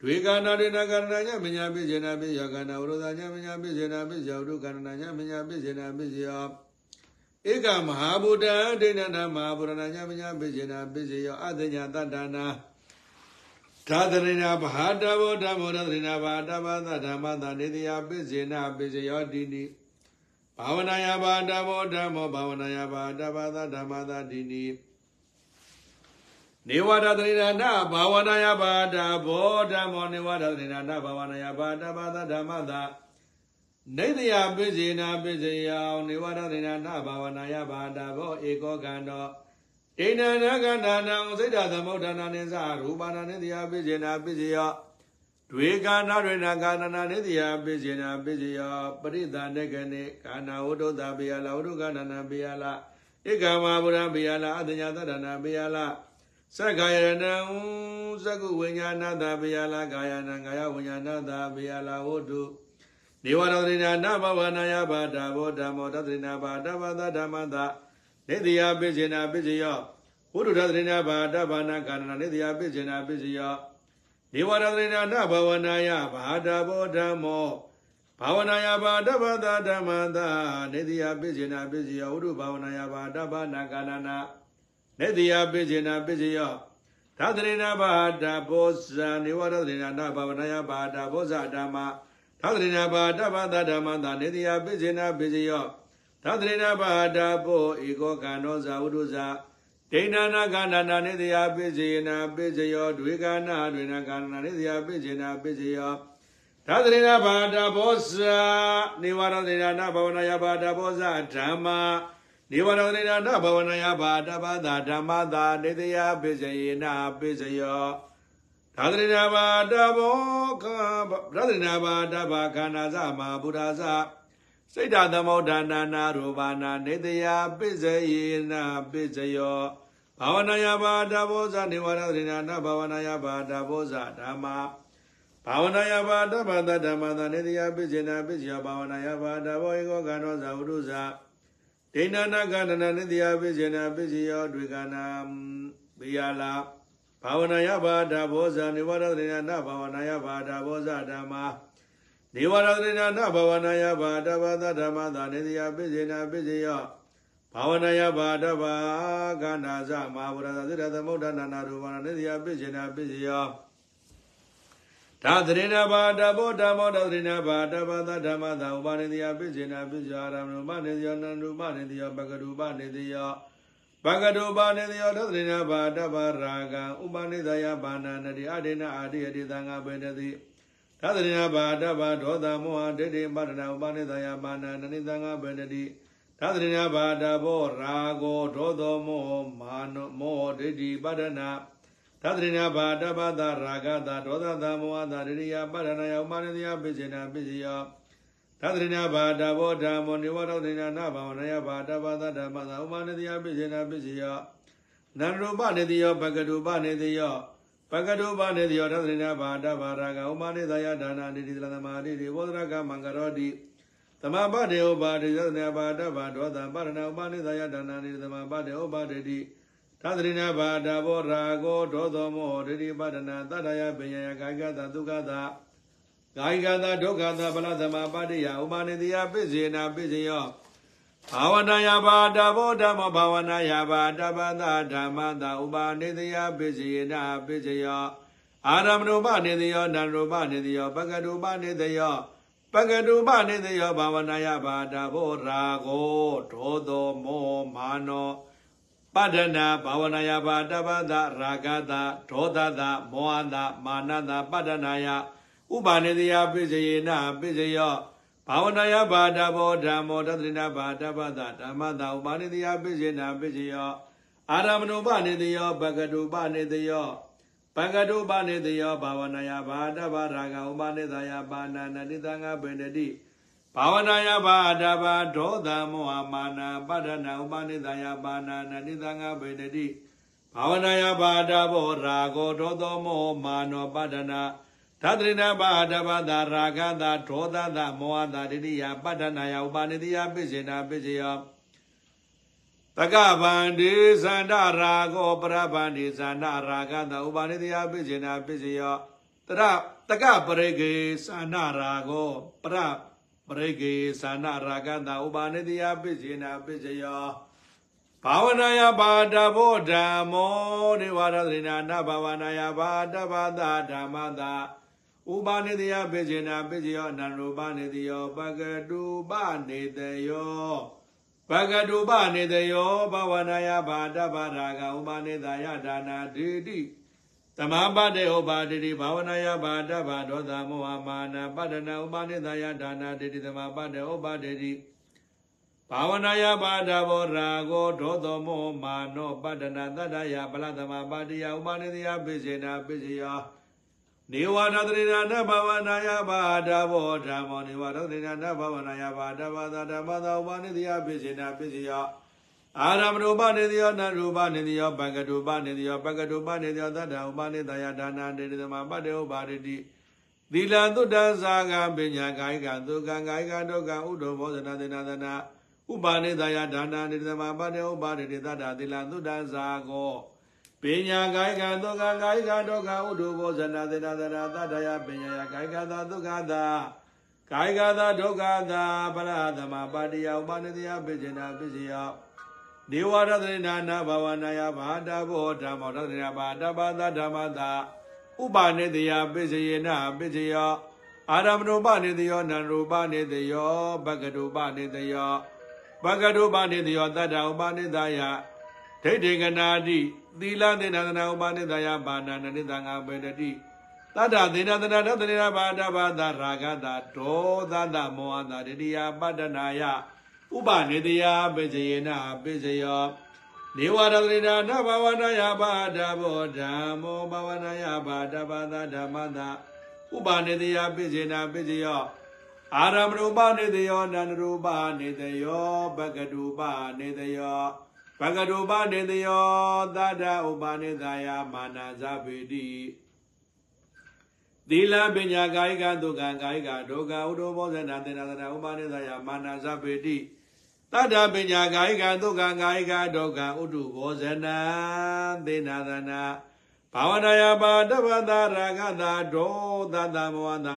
ဒွေကန္နာဒေနကန္နညာမညာပိစေနာပိယောကန္နာဝရုသညာမညာပိစေနာပိစေယောဒုကန္နညာမညာပိစေနာပိစေယောဧကမဟာဗုဒ္ဓဒိဋ္ဌနာမဟာဗုဒ္ဓနာညမညာပိစေနာပိစေယောအတညာတတ္တနာသာသရိနာဘာတဘောဓမ္မောသရိနာဘာတဘာသဓမ္မသာနေတယပိစေနာပိစေယောတိနိဘာဝနာယဘာတဘောဓမ္မောဘာဝနာယဘာတဘာသဓမ္မသာတိနိ နေဝဒသရိနာနာဘာဝနာယဘာတဘောဓမ္မောနေဝဒသရိနာနာဘာဝနာယဘာတဘာသဓမ္မသာနေတယပိစေနာပိစေယောနေဝရဒေနာနဘာဝနာယဘာတာဘောဧကောကံတောဒိဏနာကန္တာနံစိတ်တသမုဒ္ဒနာနိသရူပနာနိတယပိစေနာပိစေယောဒွေကာနာရေနာကာနနာနေတိယပိစေနာပိစေယပရိသန္တကနေကာနာဝတ္တသပိယလာဝတ္တကနာနာပိယလာဧကမဗုဒ္ဓပိယလာအတညာသတ္တနာပိယလာ သက္ကာယရဏံသကုဝိညာဏသပိယလာကာယနာကာယဝိညာဏသပိယလာဝတ္တုနေဝရဒရိနာနဘဝနာယဘာဒဘောဓမ္မောတသရိနာဘာဒဘာသဓမ္မသနေတိယပိစေနာပိစေယဝတ္တုတသရိနာဘာဒဘာနာကာနာနေတိယပိစေနာပိစေယနေဝရဒရိနာနဘဝနာယဘာဒဘောဓမ္မောဘာဝနာယဘာဒဘာသဓမ္မသနေတိယပိစေနာပိစေယဝတ္တုဘာဝနာယဘာဒဘာနာကာနာ နေတိယပိစေနာပိစေယသာသရိနာဘာဒဘောဇာနေဝရဒရိနာနဘဝနာယဘာဒဘောဇာဓမ္မသာသရိနာဘာဒဘာသဓမ္မသနေတိယပိစေနာပိစေယသာသရိနာဘာဒဘောဧကောကံသောဇာဝတ္တုဇာဒိဋ္ဌာနာကန္နာနာနိတယပိစေနာပိစယောဒွေကနာဒွေနာကန္နာနိတယပိစေနာပိစယောသာသရိနာဘာဒဘောဇာနေဝရသေနာနဘဝနာယဘာဒဘောဇာဓမ္မာ နေဝရသေနာနဘဝနာယဘာဒဘာသာဓမ္မသာနိတယပိစေနာပိစယောသာသရိနာဘာဒဘောခသာသရိနာဘာဒဘာခန္နာဇမဘုရားဇစိတ်ဓာသမုဋ္ဌာနာနာရူပနာနေတယပိစယေနာပိစယောဘာဝနာယဘာဒဘောဇနေဝရဒိနာနဘာဝနာယဘာဒဘောဇဓမ္မာဘာဝနာယဘာဒဘာဒဓမ္မသာနေတယပိစေနာပိစယောဘာဝနာယဘာဒဘောဧကောကံသောဇဝရုဇ ဒိဏနာကန္တနာနေတယပိစေနာပိစယောဒွေကနာပိယလာဘာဝနာယဘာဒဘောဇနေဝရဒိနာနဘာဝနာယဘာဒဘောဇဓမ္မာနေဝရဒိနာနဘဝနာယဘာတဘာသဓမ္မသာနေတိယပိစေနာပိစေယဘာဝနာယဘာတဘာကနာဇမဟာဗုဒ္ဓသစ္စာသမုဒ္ဒနာနာရူပနာနေတိယပိစေနာပိစေယ သာသရိနာဘာတဘောဓမ္မောတသရိနာဘာတဘာသဓမ္မသာဥပနေတိယပိစေနာပိစေယအာရမဏုပနေတိယနန္တုပနေတိယပကရုပနေတိယဘဂတုပါနေတိယသရိနာဘာတဘာရာဂံဥပနေတယဘာနာနတိအဒိနာအာတိယတိသံဃာပေတတိသဒ္ဒနာဘာတဘာဒေါသမောဟဒိဋ္ဌိပတ္တနာဥပနိသယပါဏနနိသံဃဗန္တိသဒ္ဒနာဘာတဘောရာဂောဒေါသောမောမာနမောဒိဋ္ဌိပတ္တနာ သဒ္ဒနာဘာတဘာသရာဂတာဒေါသတာမောဟတာဒိဋ္ဌိယပတ္တနာယဥပနိသယပိစေနာပိစေယသဒ္ဒနာဘာတဘောဓမ္မောနိဝရဒိနာနာဘာဝနာယဘာတဘာသဓမ္မသာဥပနိသယပိစေနာပိစေယနန္ရုပနေတိယောပကတုပနေတိယောပကတုပနေတိယောသဒ္ဒနာဘာတဘာရာဂဥပနိသယဒါနာတိတိသလသမာတိတိဝောဒရကမံကရောတိသမပတေဥပါတိသဒ္ဒနာဘာတဘာဒောသပါရဏဥပနိသယဒါနာတိသမပတေဥပါတိတိ သဒ္ဒနာဘာတဘောရာဂောဒောသောမောဒိတိပဒနာတတယပညာယကာယကတဒုက္ခတာကာယကတာဒုက္ခတာဗလသမပတိယဥပနိသယပိစေနာပိစေယောဘာဝနာယဘာတဘောဓမ္မဘာဝနာယဘာတပသဓမ္မတာဥပါနေတယပိစေနာပိစေယောအာရမဏုပနေတယောနန္ရုပနေတယောပကတုပနေတယောပကတုပနေတယောဘာဝနာယဘာတဘောရာဂောဒောသောမောမာနော ပဒနာဘာဝနာယဘာတပသရာဂတဒောသတမောဟတမာနတပဒနာယဥပါနေတယပိစေနာပိစေယောဘာဝနာယဘာဒဘောဓမ္မောတသရိနာဘာဒဘသဓမ္မတာဥပါနေတယပိစေနာပိစေယောအာရမဏုပနေတယောဘဂတုပနေတယောဘဂတုပနေတယောဘာဝနာယဘာဒဘာရာဂဥပါနေတယဘာနာနတိသံဃဗေနတိ ဘာဝနာယဘာဒဘာဒောသမောဟမာနာပဒနာဥပါနေတယဘာနာနတိသံဃဗေနတိဘာဝနာယဘာဒဘောရာဂောဒောသောမောမာနောပဒနာသတ္တရိနာဘာဒဘာသာရာဂသာဒောသသာမောဟသာဒိဋ္ဌိယပတ္တနာယဥပါနေတိယပိစေနာပိစေယောတကဗန္တိသန္တရာဂောပရဗန္တိသန္တရာဂသာဥပါနေတိယပိစေနာပိစေယောတရတကပရိကေသန္တရာဂောပရ ပရိကေသန္တရာဂသာဥပါနေတိယပိစေနာပိစေယောဘာဝနာယဘာတဘောဓမ္မောနေဝရဒိနာနဘာဝနာယဘာတဘာသာဓမ္မသာဥပါနေတယပိစေနာပိစေယောအနန္ရုပနေတယောပကတုပနေတယောပကတုပနေတယောဘဝနာယဘာတဗရာဂဥပါနေတယဒါနာဒိ တိသမာပတေဥပါတိတိဘာဝနာယဘာတဗဒောသမောဟမာနပတနာဥပါနေတယဒါနာဒိတိသမာပတေဥပါတိတိဘာဝနာယဘာဒဘောရာဂောဒောသောမောမာနောပတနာတတ္တယပလသမပါတိယဥပါနေတယပိစေနာပိစေယောဝနေဝရတရိနာနဘဝနာယဘာဒဘောဓမ္မောနေဝရတရိနာနဘဝနာယဘာဒဘာသာဓမ္မသာဥပနိတိယပိစေနာပိစေယ အာရမရူပနေတိယောနရူပနေတိယောဘဂတုပနေတိယောဘဂတုပနေတိယောသတ္တဥပနိတယဒါနာတေတိသမပတ္တေဥပါရိတိသီလံတုတ္တသာကံပညာကာယကံဒုက္ခံကာယကဒုက္ခံဥဒ္ဓဘောဇနာသေနာသနာဥပါနိတယဒါနာတေတိသမပတ္တေဥပါရိတိသတ္တသီလံတုတ္တသာကောပညာကာယကံဒုက္ခံကာယကဒုက္ခံဥဒ္ဓဘောဇနာသေနာသနာသတ္တယပညာယကာယကသာဒုက္ခသာကာယကသာဒုက္ခသာပရသမပါတိယဥပနိတယပိစေနာပိစေယ ဒေဝရသနာနာဘဝနာယဘာဒဘောဓမ္မောရသနာဘာဒဘာသဓမ္မတာဥပနေတယပိစယေနပိစယောအာရမဏုပနေတယောနရူပနေတယောဘဂတုပနေတယောဘဂတုပနေတယောတတ္တဥပနေတယဒိဋ္ဌိကနာတိသီလသေနသနာဥပနေတယဘာနာနနိတံငါပေတတိတတ္တသေနသနာရသနေဘာဒဘာသရာဂတာဒေါသတမောဟတာဒိဋ္ဌိယပတ္တနာယ ဥပနေတယပိစယေနပိစယောနေဝရတရိနာနဘဝနာယဘာဒဘောဓမ္မောဘဝနာယဘာဒဘာသာဓမ္မတာဥပနေတယပိစေနာပိစယောအာရမရူပနေတယောနန္ဒရူပနေတယောဘဂတုပနေတယောဘဂတုပနေတယောသတ္တဥပနေသယမာနာဇပေတိသီလပညာကာယကဒုက္ခကာယကဒုက္ခဥဒ္ဓဘောဇနာတေနသနာဥပနိသယမာနာဇပေတိ တတ္တပညာကာယကဒုက္ခကာယကဒုက္ခဥဒ္ဓဘောဇနာသေနသနာဘာဝနာယပါတပ္ပတာရာဂတာဒောသတမောသ